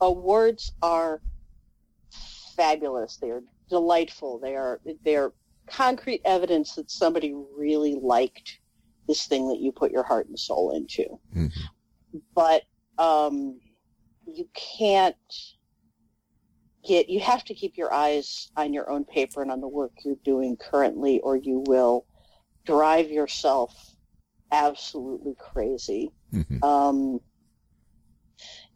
awards are fabulous. They are delightful. They are, they're concrete evidence that somebody really liked this thing that you put your heart and soul into. Mm-hmm. But um, you can't get, you have to keep your eyes on your own paper and on the work you're doing currently, or you will drive yourself absolutely crazy. Mm-hmm. Um,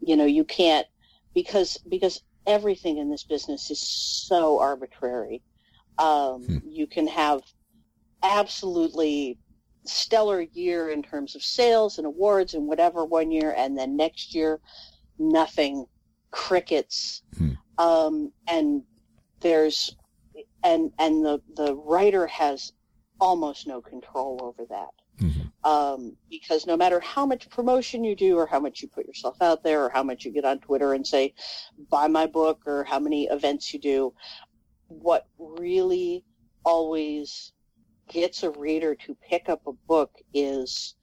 you know, you can't, because, because everything in this business is so arbitrary. Um, hmm. You can have absolutely stellar year in terms of sales and awards and whatever one year, and then next year, nothing, crickets. Hmm. Um, and there's, and, and the, the writer has almost no control over that. Mm-hmm. Um, because no matter how much promotion you do or how much you put yourself out there or how much you get on Twitter and say, buy my book or how many events you do, what really always gets a reader to pick up a book is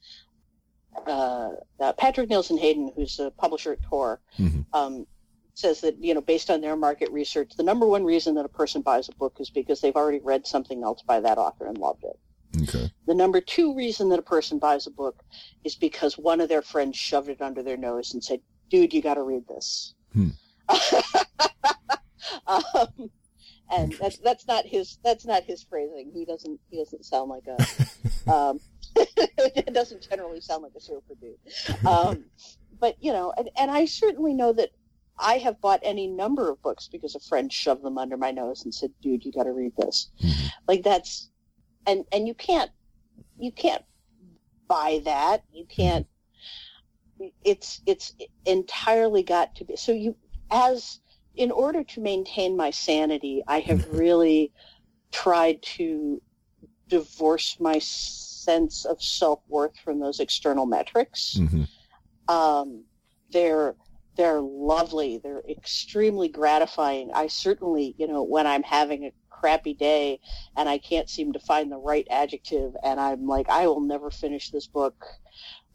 uh, uh, Patrick Nielsen Hayden, who's a publisher at Tor, mm-hmm. um, says that you know based on their market research, the number one reason that a person buys a book is because they've already read something else by that author and loved it. Okay. The number two reason that a person buys a book is because one of their friends shoved it under their nose and said, "Dude, you got to read this." Hmm. [laughs] um, and that's that's not his that's not his phrasing. He doesn't he doesn't sound like a [laughs] um, [laughs] it doesn't generally sound like a surfer dude. Um, but you know, and, and I certainly know that I have bought any number of books because a friend shoved them under my nose and said, "Dude, you got to read this." Mm-hmm. Like that's and and you can't you can't buy that. You can't. It's it's entirely got to be so you as in order to maintain my sanity, I have mm-hmm. really tried to divorce my sense of self worth from those external metrics. Mm-hmm. Um, they're they're lovely. They're extremely gratifying. I certainly, you know, when I'm having a crappy day and I can't seem to find the right adjective, and I'm like, I will never finish this book.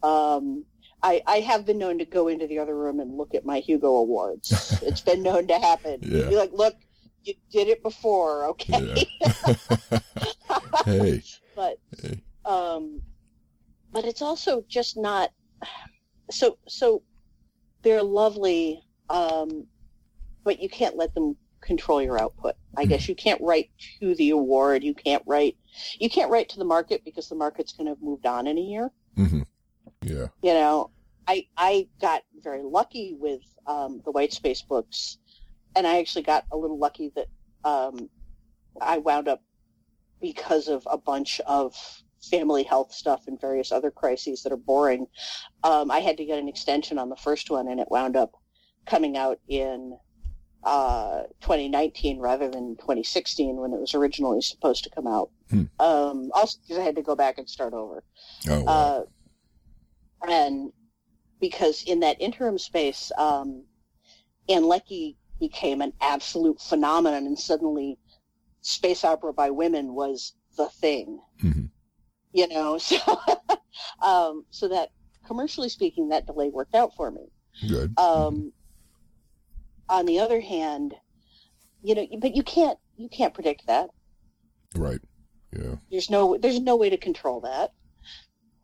Um, I, I have been known to go into the other room and look at my Hugo Awards. [laughs] it's been known to happen. Yeah. Be like, look, you did it before, okay? Yeah. [laughs] hey. But hey. um but it's also just not so so they're lovely, um, but you can't let them control your output. I mm-hmm. guess you can't write to the award. You can't write you can't write to the market because the market's going to have moved on in a year. Mm-hmm. Yeah. You know, I I got very lucky with um, the White Space books, and I actually got a little lucky that um, I wound up because of a bunch of family health stuff and various other crises that are boring. Um, I had to get an extension on the first one, and it wound up coming out in uh, 2019 rather than 2016 when it was originally supposed to come out. Hmm. Um, also, because I had to go back and start over. Oh, wow. uh, and because in that interim space, um, Ann Leckie became an absolute phenomenon, and suddenly space opera by women was the thing. Mm-hmm. You know, [laughs] so um, so that commercially speaking, that delay worked out for me. Good. Um. On the other hand, you know, but you can't you can't predict that. Right. Yeah. There's no there's no way to control that.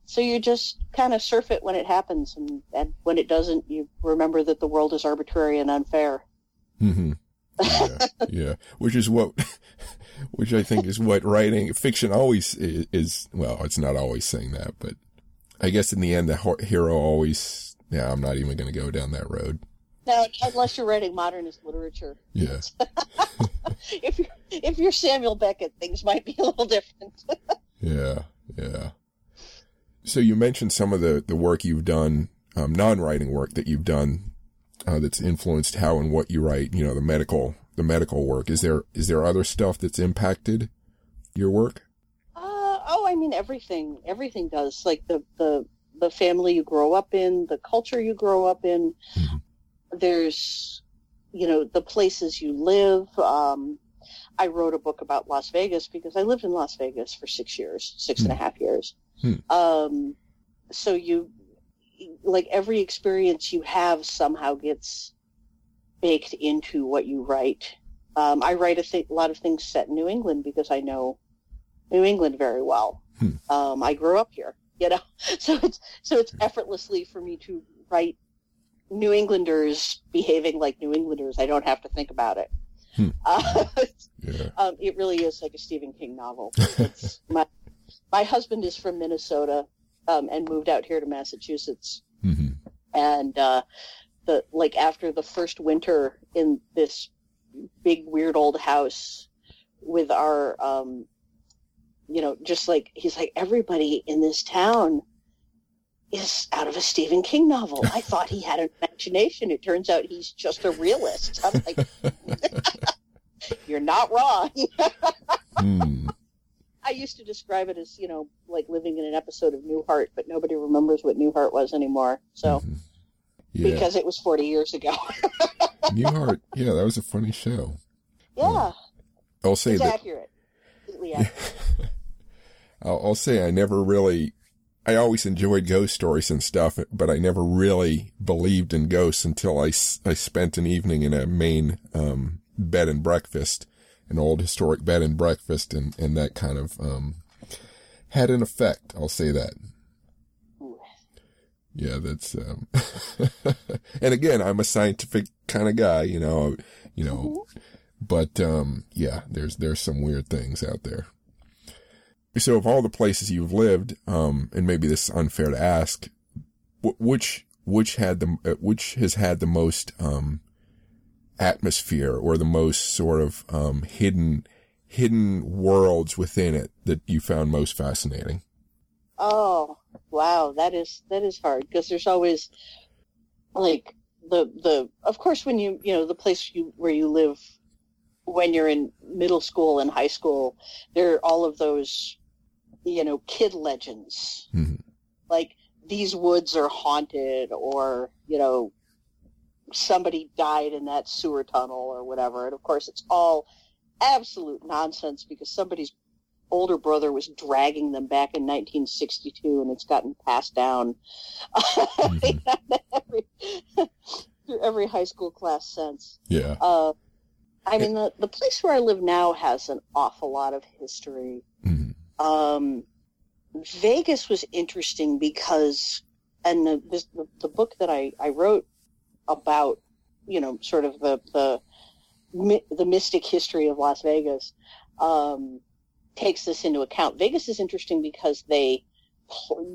So you just kind of surf it when it happens, and, and when it doesn't, you remember that the world is arbitrary and unfair. Mm-hmm. Yeah, yeah. Which is what, [laughs] which I think is what writing fiction always is, is. Well, it's not always saying that, but I guess in the end, the hero always. Yeah, I'm not even going to go down that road. No, unless you're writing modernist literature. Yeah. [laughs] if you're if you're Samuel Beckett, things might be a little different. [laughs] yeah, yeah. So you mentioned some of the, the work you've done, um, non-writing work that you've done, uh, that's influenced how and what you write, you know, the medical, the medical work. Is there, is there other stuff that's impacted your work? Uh, oh, I mean, everything, everything does. Like the, the, the family you grow up in, the culture you grow up in. Mm-hmm. There's, you know, the places you live. Um, I wrote a book about Las Vegas because I lived in Las Vegas for six years, six mm-hmm. and a half years. Hmm. Um, so you, like every experience you have somehow gets baked into what you write. Um, I write a, th- lot of things set in New England because I know New England very well. Hmm. Um, I grew up here, you know, [laughs] so it's so it's effortlessly for me to write New Englanders behaving like New Englanders. I don't have to think about it. Hmm. Uh, [laughs] yeah. um, it really is like a Stephen King novel. It's [laughs] my my husband is from Minnesota um, and moved out here to Massachusetts. Mm-hmm. And uh, the like after the first winter in this big weird old house with our um, you know just like he's like everybody in this town is out of a Stephen King novel. I [laughs] thought he had an imagination. It turns out he's just a realist. I'm like, [laughs] you're not wrong. mm. [laughs] I used to describe it as, you know, like living in an episode of Newhart, but nobody remembers what Newhart was anymore. So, mm-hmm. yeah. because it was 40 years ago. Newhart, yeah, that was a funny show. Yeah. I'll say it's that. accurate. accurate. I'll, I'll say I never really, I always enjoyed ghost stories and stuff, but I never really believed in ghosts until I, I spent an evening in a Maine, um, bed and breakfast an old historic bed and breakfast, and, and that kind of um, had an effect. I'll say that. Yeah, that's. Um, [laughs] and again, I'm a scientific kind of guy, you know, you know, but um, yeah, there's there's some weird things out there. So, of all the places you've lived, um, and maybe this is unfair to ask, which which had the uh, which has had the most um, atmosphere or the most sort of um, hidden hidden worlds within it that you found most fascinating? Oh, wow, that is that is hard because there's always like the the of course when you you know the place you where you live when you're in middle school and high school there are all of those you know kid legends mm-hmm. like these woods are haunted or you know somebody died in that sewer tunnel or whatever. And of course, it's all absolute nonsense because somebody's older brother was dragging them back in 1962 and it's gotten passed down mm-hmm. [laughs] every, through every high school class since. Yeah. Uh, I mean, the, the place where I live now has an awful lot of history. Mm-hmm. Um, Vegas was interesting because, and the, this, the, the book that I, I wrote about, you know, sort of the the the mystic history of Las Vegas um, takes this into account. Vegas is interesting because they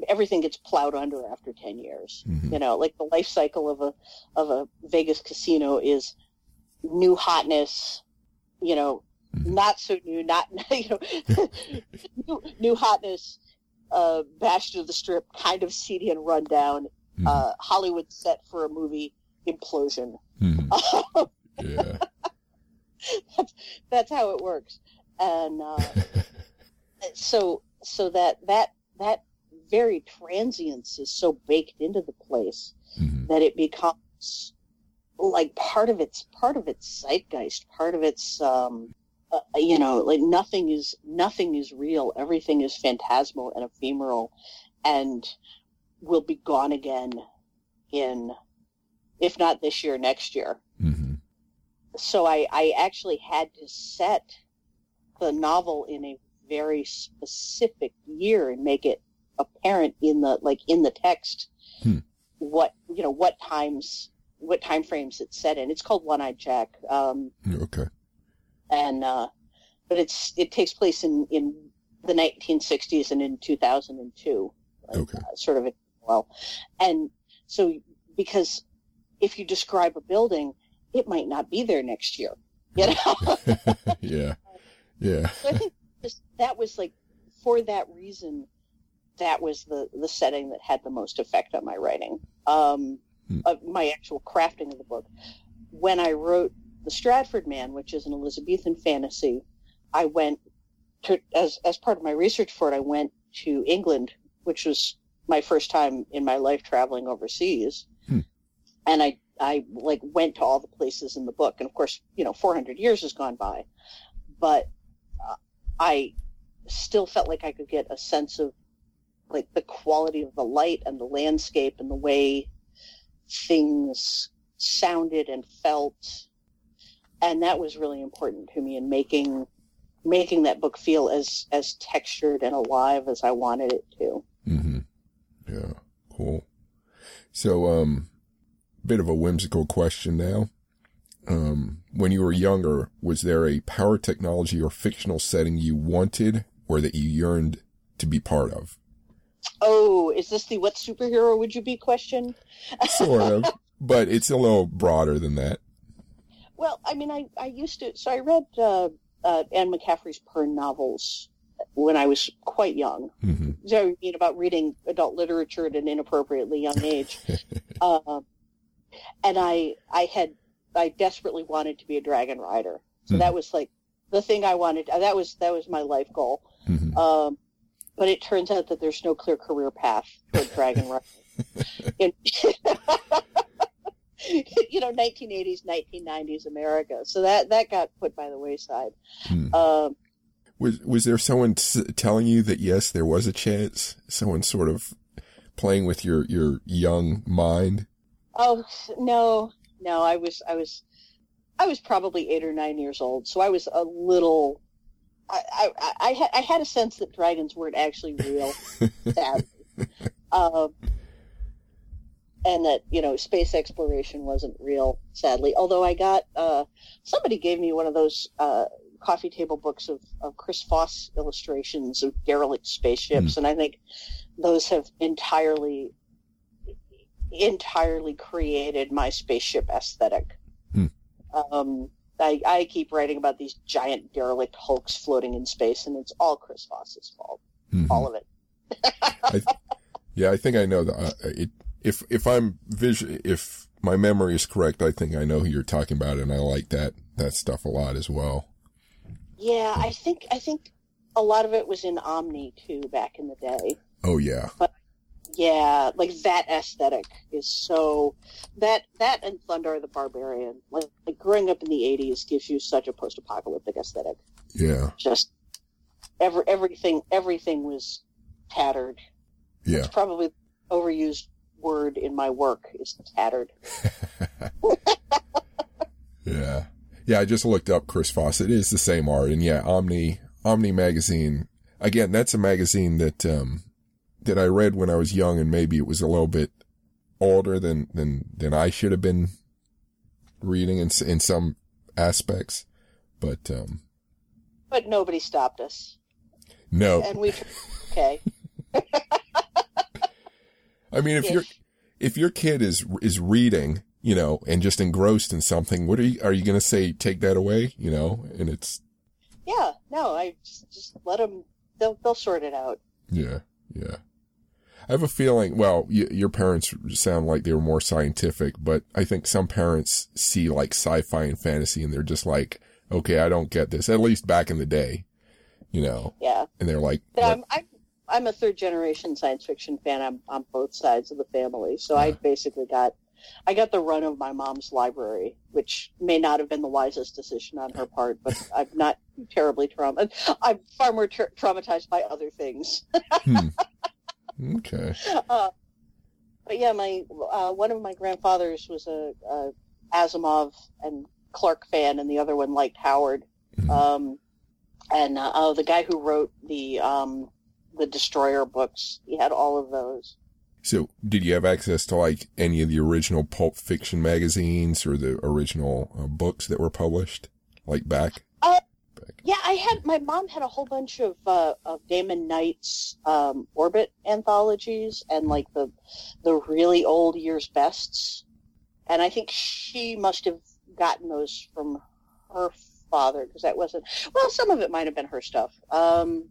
everything gets plowed under after 10 years mm-hmm. you know like the life cycle of a of a vegas casino is new hotness you know mm-hmm. not so new not [laughs] you know [laughs] new, new hotness uh, Bastion of the Strip, kind of seedy and rundown. Mm-hmm. Uh, Hollywood set for a movie implosion. Mm-hmm. [laughs] yeah. that's, that's how it works. And uh, so so that that that very transience is so baked into the place mm-hmm. that it becomes like part of its part of its zeitgeist, part of its um, uh, you know, like nothing is nothing is real. Everything is phantasmal and ephemeral, and will be gone again in, if not this year, next year. Mm-hmm. So I I actually had to set the novel in a very specific year and make it apparent in the like in the text hmm. what you know what times what time frames it's set in. It's called One Eyed Jack. Um, okay. And uh, but it's it takes place in in the 1960s and in 2002. Okay. Uh, sort of well, and so because if you describe a building, it might not be there next year. You know. [laughs] [laughs] yeah. Yeah. so I think that was like for that reason that was the the setting that had the most effect on my writing um, hmm. uh, my actual crafting of the book when i wrote the stratford man which is an elizabethan fantasy i went to as as part of my research for it i went to england which was my first time in my life traveling overseas. Hmm. and i i like went to all the places in the book. And of course you know 400 years has gone by. But uh, i still felt like I could get a sense of like the quality of the light and the landscape and the way things sounded and felt and that was really important to me in making making that book feel as as textured and alive as I wanted it to. Mm-hmm. Yeah, cool. So, um, bit of a whimsical question now. Um, when you were younger, was there a power technology or fictional setting you wanted or that you yearned to be part of? Oh, is this the what superhero would you be question? sort of, [laughs] but it's a little broader than that. Well, I mean, I, I used to, so I read uh, uh, Anne McCaffrey's Pern novels when I was quite young. Mm-hmm. So, I mean, about reading adult literature at an inappropriately young age. uh, [laughs] and I, I had, I desperately wanted to be a dragon rider. So mm-hmm. that was like the thing I wanted. That was, that was my life goal. Mm-hmm. Um, but it turns out that there's no clear career path for dragon [laughs] riding. [laughs] [laughs] you know, 1980s, 1990s America. So that that got put by the wayside. Hmm. Um, was was there someone t- telling you that yes, there was a chance? Someone sort of playing with your your young mind? Oh no, no. I was I was I was probably eight or nine years old, so I was a little I, I, I, had, I had a sense that dragons weren't actually real, [laughs] sadly. Um, and that, you know, space exploration wasn't real, sadly. Although I got, uh, somebody gave me one of those, uh, coffee table books of, of Chris Foss illustrations of derelict spaceships. Mm. And I think those have entirely, entirely created my spaceship aesthetic. Mm. Um, I, I keep writing about these giant derelict hulks floating in space, and it's all Chris Foss's fault. Mm-hmm. All of it. I, yeah, I think I know that. Uh, it, if if I'm vision, if my memory is correct, I think I know who you're talking about, and I like that that stuff a lot as well. Yeah, I think I think a lot of it was in Omni too back in the day. Oh yeah. But yeah, like that aesthetic is so that that and Thundarr the Barbarian, like, like growing up in the '80s, gives you such a post-apocalyptic aesthetic. Yeah, just every everything everything was tattered. Yeah, it's probably overused word in my work is tattered. [laughs] yeah, yeah. I just looked up Chris Foss. It is the same art, and yeah, Omni Omni magazine. Again, that's a magazine that um, that I read when I was young, and maybe it was a little bit older than than than I should have been reading in in some aspects, but um, but nobody stopped us. No, and we okay. [laughs] I mean, if Ish. your if your kid is is reading, you know, and just engrossed in something, what are you are you going to say? Take that away, you know? And it's yeah, no, I just, just let them. They'll they'll sort it out. Yeah. Yeah. I have a feeling, well, y- your parents sound like they were more scientific, but I think some parents see like sci-fi and fantasy and they're just like, okay, I don't get this, at least back in the day, you know? Yeah. And they're like, But like I'm, I'm, I'm a third generation science fiction fan. I'm on both sides of the family. So I basically got, I got the run of my mom's library, which may not have been the wisest decision on her part, but [laughs] I'm not terribly traumatized. I'm far more tra- traumatized by other things. hmm. [laughs] okay. Uh, but yeah, my uh, one of my grandfathers was a, a Asimov and Clarke fan, and the other one liked Howard. Mhm. Um, and uh, oh, the guy who wrote the um, the Destroyer books, he had all of those. So, did you have access to like any of the original Pulp Fiction magazines or the original uh, books that were published, like back? Uh, back. Yeah, I had my mom had a whole bunch of uh, of Damon Knight's um, Orbit anthologies and like the the really old years bests, and I think she must have gotten those from her father because that wasn't well. Some of it might have been her stuff, um,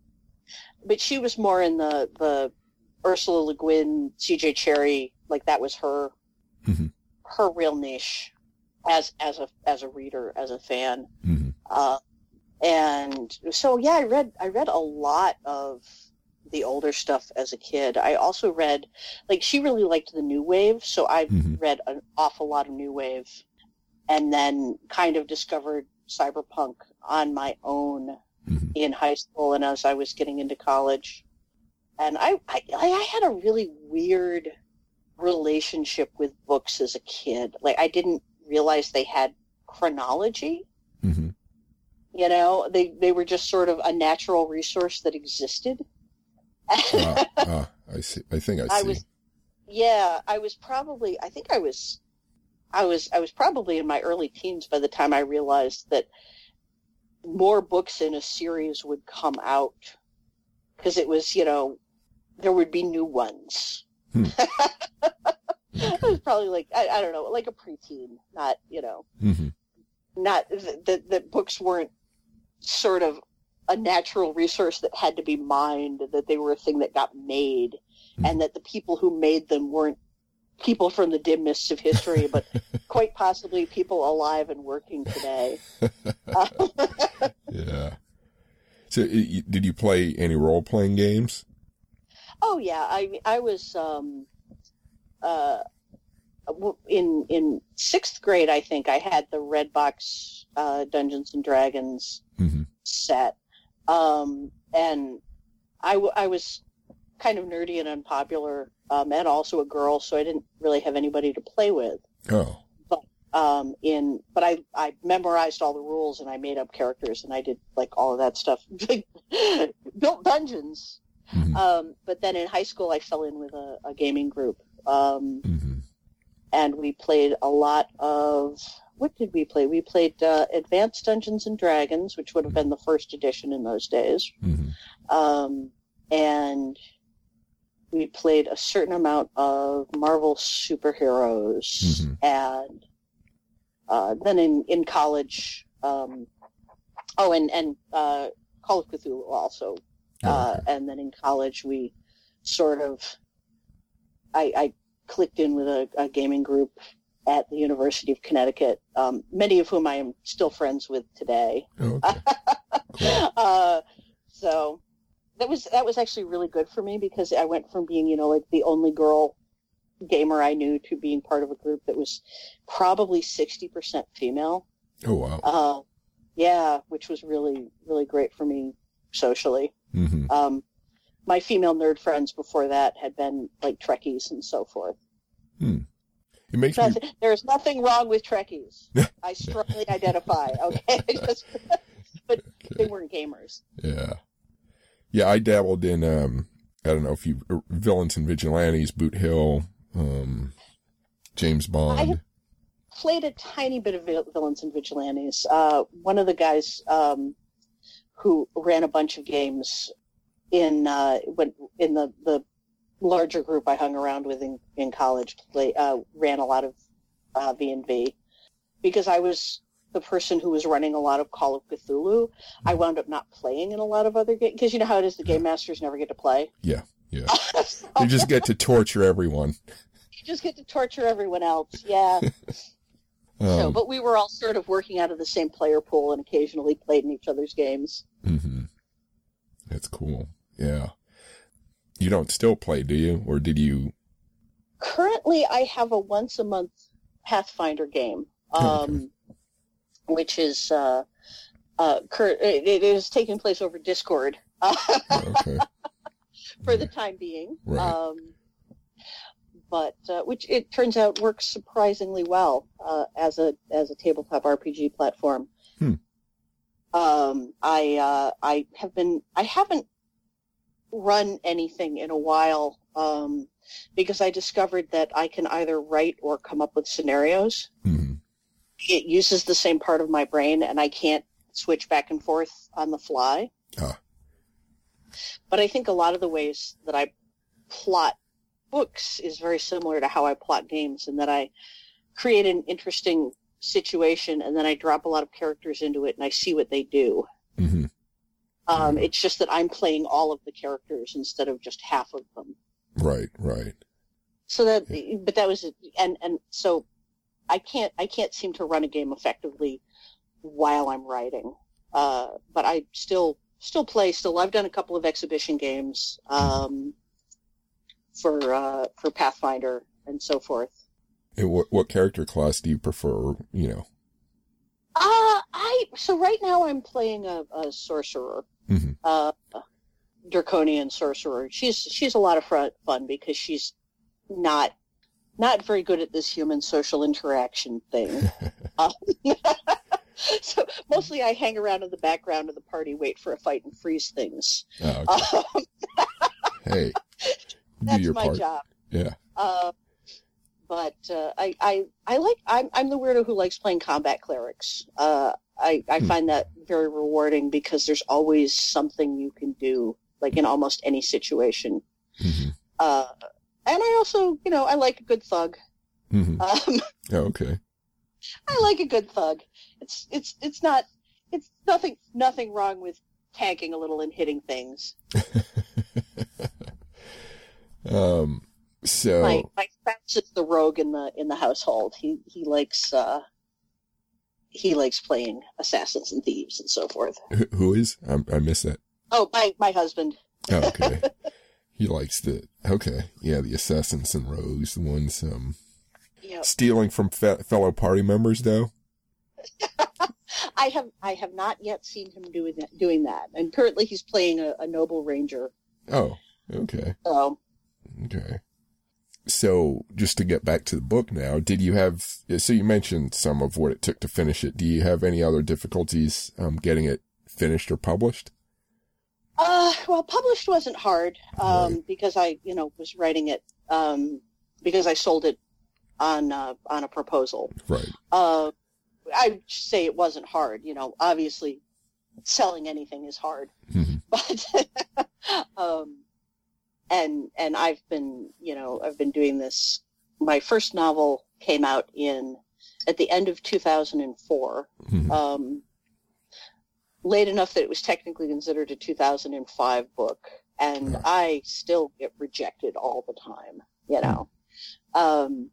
but she was more in the the Ursula Le Guin, C.J. Cherryh, like that was her Mhm. her real niche as as a as a reader as a fan. hmm Uh, and so yeah, I read I read a lot of the older stuff as a kid. I also read like she really liked the new wave, so I Mhm. read an awful lot of new wave, and then kind of discovered cyberpunk on my own. In high school and as I was getting into college. And I, I I had a really weird relationship with books as a kid. Like I didn't realize they had chronology hmm you know they they were just sort of a natural resource that existed ah, [laughs] ah, I see. I think I see. I was yeah i was probably i think i was i was i was probably in my early teens by the time i realized that more books in a series would come out. Because it was you know there would be new ones. [laughs] It was probably like I, I don't know like a preteen not you know. Hmm not that that books weren't sort of a natural resource that had to be mined that they were a thing that got made and that the people who made them weren't people from the dim mists of history but [laughs] quite possibly people alive and working today [laughs] Yeah. So, did you play any role playing games? oh yeah i i was um uh in in sixth grade i think i had the red box uh dungeons and dragons hmm set. Um, and I, w- I was kind of nerdy and unpopular, um, and also a girl, so I didn't really have anybody to play with. Oh. Um, in, but I, I memorized all the rules and I made up characters and I did like all of that stuff. [laughs] Built dungeons. hmm Um, but then in high school I fell in with a, a gaming group. Um, hmm and we played a lot of what did we play? We played uh, Advanced Dungeons and Dragons, which would have been the first edition in those days, hmm um, and we played a certain amount of Marvel superheroes, Mhm. and uh, then in in college, um, oh, and and uh, Call of Cthulhu also, Oh, uh, okay. and then in college we sort of I, I clicked in with a, a gaming group at the University of Connecticut, um, many of whom I am still friends with today. Oh, okay. [laughs] Cool. Uh, so that was that was actually really good for me because I went from being you know like the only girl gamer I knew to being part of a group that was probably sixty percent female. Oh, wow. Uh, yeah, which was really really great for me socially. hmm Um, my female nerd friends before that had been like Trekkies and so forth. It makes me. Nothing- There's nothing wrong with Trekkies. [laughs] I strongly identify. Okay, [laughs] Just- [laughs] but they weren't gamers. Yeah. Yeah, I dabbled in, um, I don't know if you, uh, Villains and Vigilantes, Boot Hill, um, James Bond. have- Played a tiny bit of villains and vigilantes. Uh, one of the guys um, who ran a bunch of games in uh, when in the the larger group I hung around with in, in college play, uh, ran a lot of uh, V and V because I was the person who was running a lot of Call of Cthulhu. I wound up not playing in a lot of other games because you know how it is. The game masters never get to play. Yeah. Yeah. [laughs] you just get to torture everyone. You just get to torture everyone else. Yeah. [laughs] so, Um, but we were all sort of working out of the same player pool and occasionally played in each other's games. Mm-hmm. That's cool. Yeah. You don't still play, do you? Or did you? Currently, I have a once a month Pathfinder game, Oh, um, which is uh, uh, cur- it, it is taking place over Discord [laughs] okay. for the time being. Right. Um, but uh, which it turns out works surprisingly well uh, as a as a tabletop RPG platform. Hmm. Um, I uh, I have been I haven't run anything in a while um, because I discovered that I can either write or come up with scenarios. hmm It uses the same part of my brain, and I can't switch back and forth on the fly. Ah. But I think a lot of the ways that I plot books is very similar to how I plot games, in that I create an interesting situation and then I drop a lot of characters into it and I see what they do. hmm Um. It's just that I'm playing all of the characters instead of just half of them. Right. Right. So that, but that was, and and so I can't I can't seem to run a game effectively while I'm writing. Uh, but I still still play. Still, I've done a couple of exhibition games um, for uh, for Pathfinder and so forth. And what what character class do you prefer? You know. Uh, I so right now I'm playing a, a sorcerer, Mhm. uh, draconian sorcerer. She's she's a lot of fun because she's not not very good at this human social interaction thing. Uh, [laughs] [laughs] so mostly I hang around in the background of the party, wait for a fight, and freeze things. Oh, okay. Um, [laughs] hey, that's my part. job. Yeah. Uh, but uh, I, I I like I'm I'm the weirdo who likes playing combat clerics. Uh, I I Hmm. find that very rewarding because there's always something you can do, like in almost any situation. hmm Uh, and I also, you know, I like a good thug. hmm [laughs] Um, Oh, okay. I like a good thug. It's it's it's not it's nothing nothing wrong with tanking a little and hitting things. [laughs] Um. So. My my spouse is the rogue in the in the household. He he likes uh he likes playing assassins and thieves and so forth. who- is? I, I missed that. Oh, my my husband. Oh, okay. [laughs] he likes the okay, yeah, the assassins and rogues, the ones um Yeah, stealing from fe- fellow party members, though. [laughs] I have I have not yet seen him doing that. Doing that, and currently he's playing a, a noble ranger. Oh, okay, So okay. So, just to get back to the book now, did you have? So you mentioned some of what it took to finish it. Do you have any other difficulties um, getting it finished or published? Uh, well, published wasn't hard um, Right. because I, you know, was writing it um, because I sold it on uh, on a proposal. Right. Uh, I say it wasn't hard. You know, obviously, selling anything is hard, Mhm. [laughs] but um, and and I've been, you know, I've been doing this. My first novel came out in at the end of 2004 Mhm. um, late enough that it was technically considered a 2005 book, and Yeah. I still get rejected all the time. You know, um,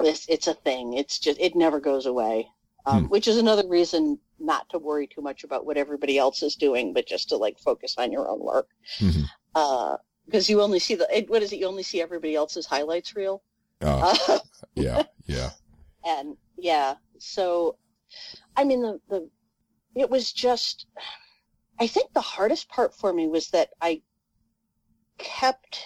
it's it's a thing. It's just it never goes away, um, Hmm. which is another reason not to worry too much about what everybody else is doing, but just to like focus on your own work. Mhm. Uh, because you only see the it, what is it? You only see everybody else's highlights reel. Ah, Uh, yeah, yeah. [laughs] and yeah so i mean the, the it was just i think the hardest part for me was that i kept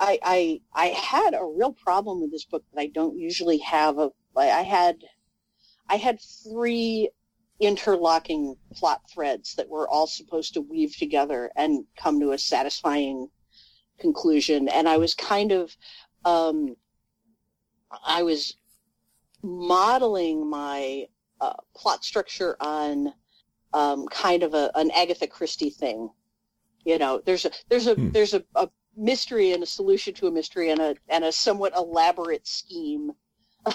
i i i had a real problem with this book that i don't usually have a i had i had three interlocking plot threads that were all supposed to weave together and come to a satisfying conclusion. And i was kind of um i was modeling my uh, plot structure on um, kind of a, an Agatha Christie thing. You know, there's a there's a Hmm. there's a, a mystery and a solution to a mystery and a and a somewhat elaborate scheme. [laughs]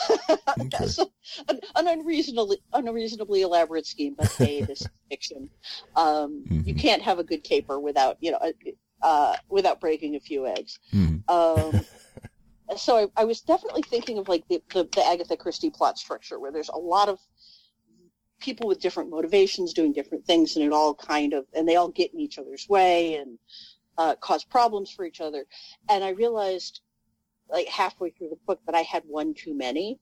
Okay. So, an, an unreasonably unreasonably elaborate scheme, but hey, [laughs] this is fiction. Um, You Mhm. can't have a good caper without you know. A, uh, without breaking a few eggs. Mm. Um, [laughs] so I, I, was definitely thinking of like the, the, the Agatha Christie plot structure, where there's a lot of people with different motivations doing different things, and it all kind of and they all get in each other's way and uh, cause problems for each other. And I realized, like halfway through the book, that I had one too many,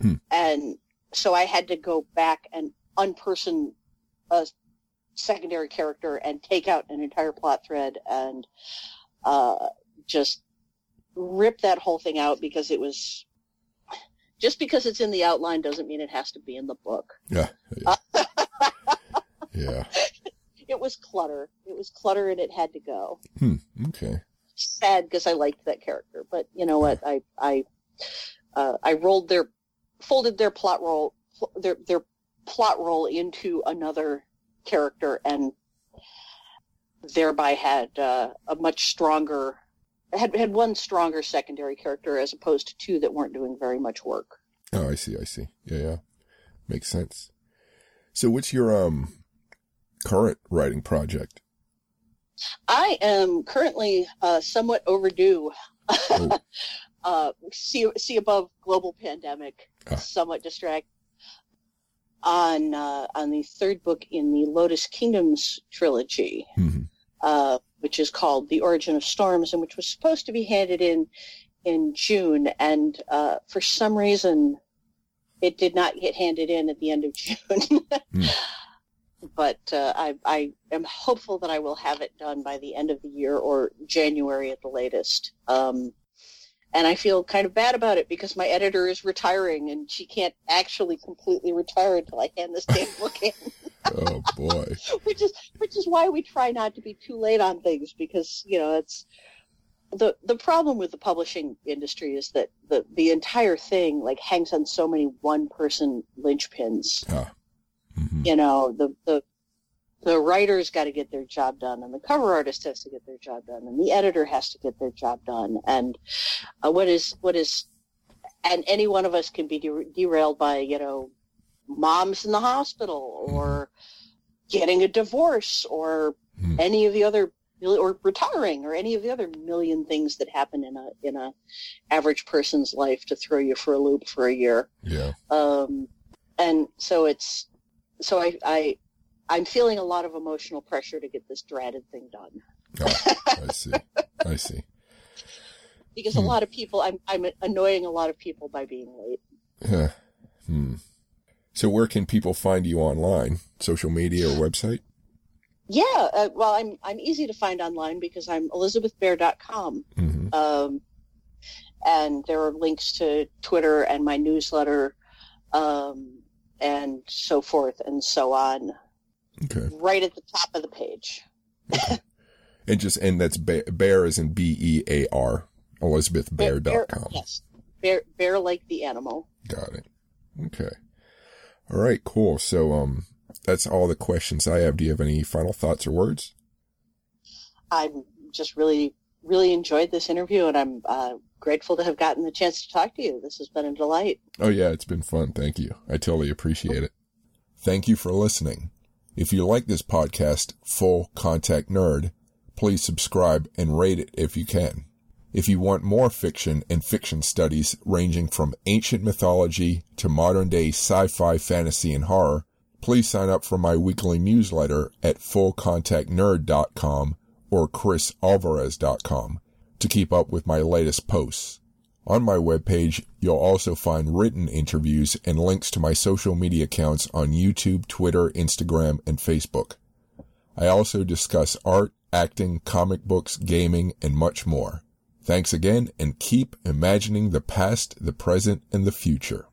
hmm. and so I had to go back and unperson a secondary character and take out an entire plot thread and uh, just rip that whole thing out because it was just because it's in the outline doesn't mean it has to be in the book. Yeah. Yeah. [laughs] yeah. It was clutter. It was clutter and it had to go. Hmm. Okay. Sad because I liked that character, but you know what? I I uh, I rolled their folded their plot role their their plot role into another character and thereby had uh, a much stronger had had one stronger secondary character as opposed to two that weren't doing very much work. Oh, I see. I see. Yeah, yeah, makes sense. So, what's your um current writing project? I am currently uh, somewhat overdue. Oh. [laughs] uh, see, see above global pandemic, ah. somewhat distract on uh, on the third book in the Lotus Kingdoms trilogy. Mm-hmm. Uh, which is called The Origin of Storms, and which was supposed to be handed in in June, and uh, for some reason, it did not get handed in at the end of [laughs] June. mm. But uh, I, I, am hopeful that I will have it done by the end of the year or January at the latest. Um, and I feel kind of bad about it because my editor is retiring, and she can't actually completely retire until I hand this damn book in. [laughs] oh boy! [laughs] which is which is why we try not to be too late on things because you know it's the the problem with the publishing industry is that the the entire thing like hangs on so many one person linchpins. Ah. Mm-hmm. You know the the the writer's got to get their job done, and the cover artist has to get their job done, and the editor has to get their job done, and uh, what is what is and any one of us can be de- derailed by you know mom's in the hospital or getting a divorce or mm. any of the other or retiring or any of the other million things that happen in a in a average person's life to throw you for a loop for a year. Yeah. Um, and so it's so I I I'm feeling a lot of emotional pressure to get this dreaded thing done. Oh, I see. I [laughs] see. Because hmm. a lot of people, I'm I'm annoying a lot of people by being late. Yeah. Hmm. So where can people find you online? Social media or website? Yeah, uh, well, I'm I'm easy to find online because I'm elizabethbear.com. Mm-hmm. Um, and there are links to Twitter and my newsletter, um, and so forth and so on. Okay. Right at the top of the page. Okay. [laughs] and just and that's bear, bear is in B E A R elizabethbear.com. Bear, bear, yes. Bear bear like the animal. Got it. Okay. All right, cool. So, um, that's all the questions I have. Do you have any final thoughts or words? I'm just really, really enjoyed this interview, and I'm uh, grateful to have gotten the chance to talk to you. This has been a delight. Oh yeah, it's been fun. Thank you. I totally appreciate it. Thank you for listening. If you like this podcast, Full Contact Nerd, please subscribe and rate it if you can. If you want more fiction and fiction studies ranging from ancient mythology to modern day sci-fi, fantasy, and horror, please sign up for my weekly newsletter at fullcontactnerd.com or chrisalvarez.com to keep up with my latest posts. On my webpage, you'll also find written interviews and links to my social media accounts on YouTube, Twitter, Instagram, and Facebook. I also discuss art, acting, comic books, gaming, and much more. Thanks again and keep imagining the past, the present, and the future.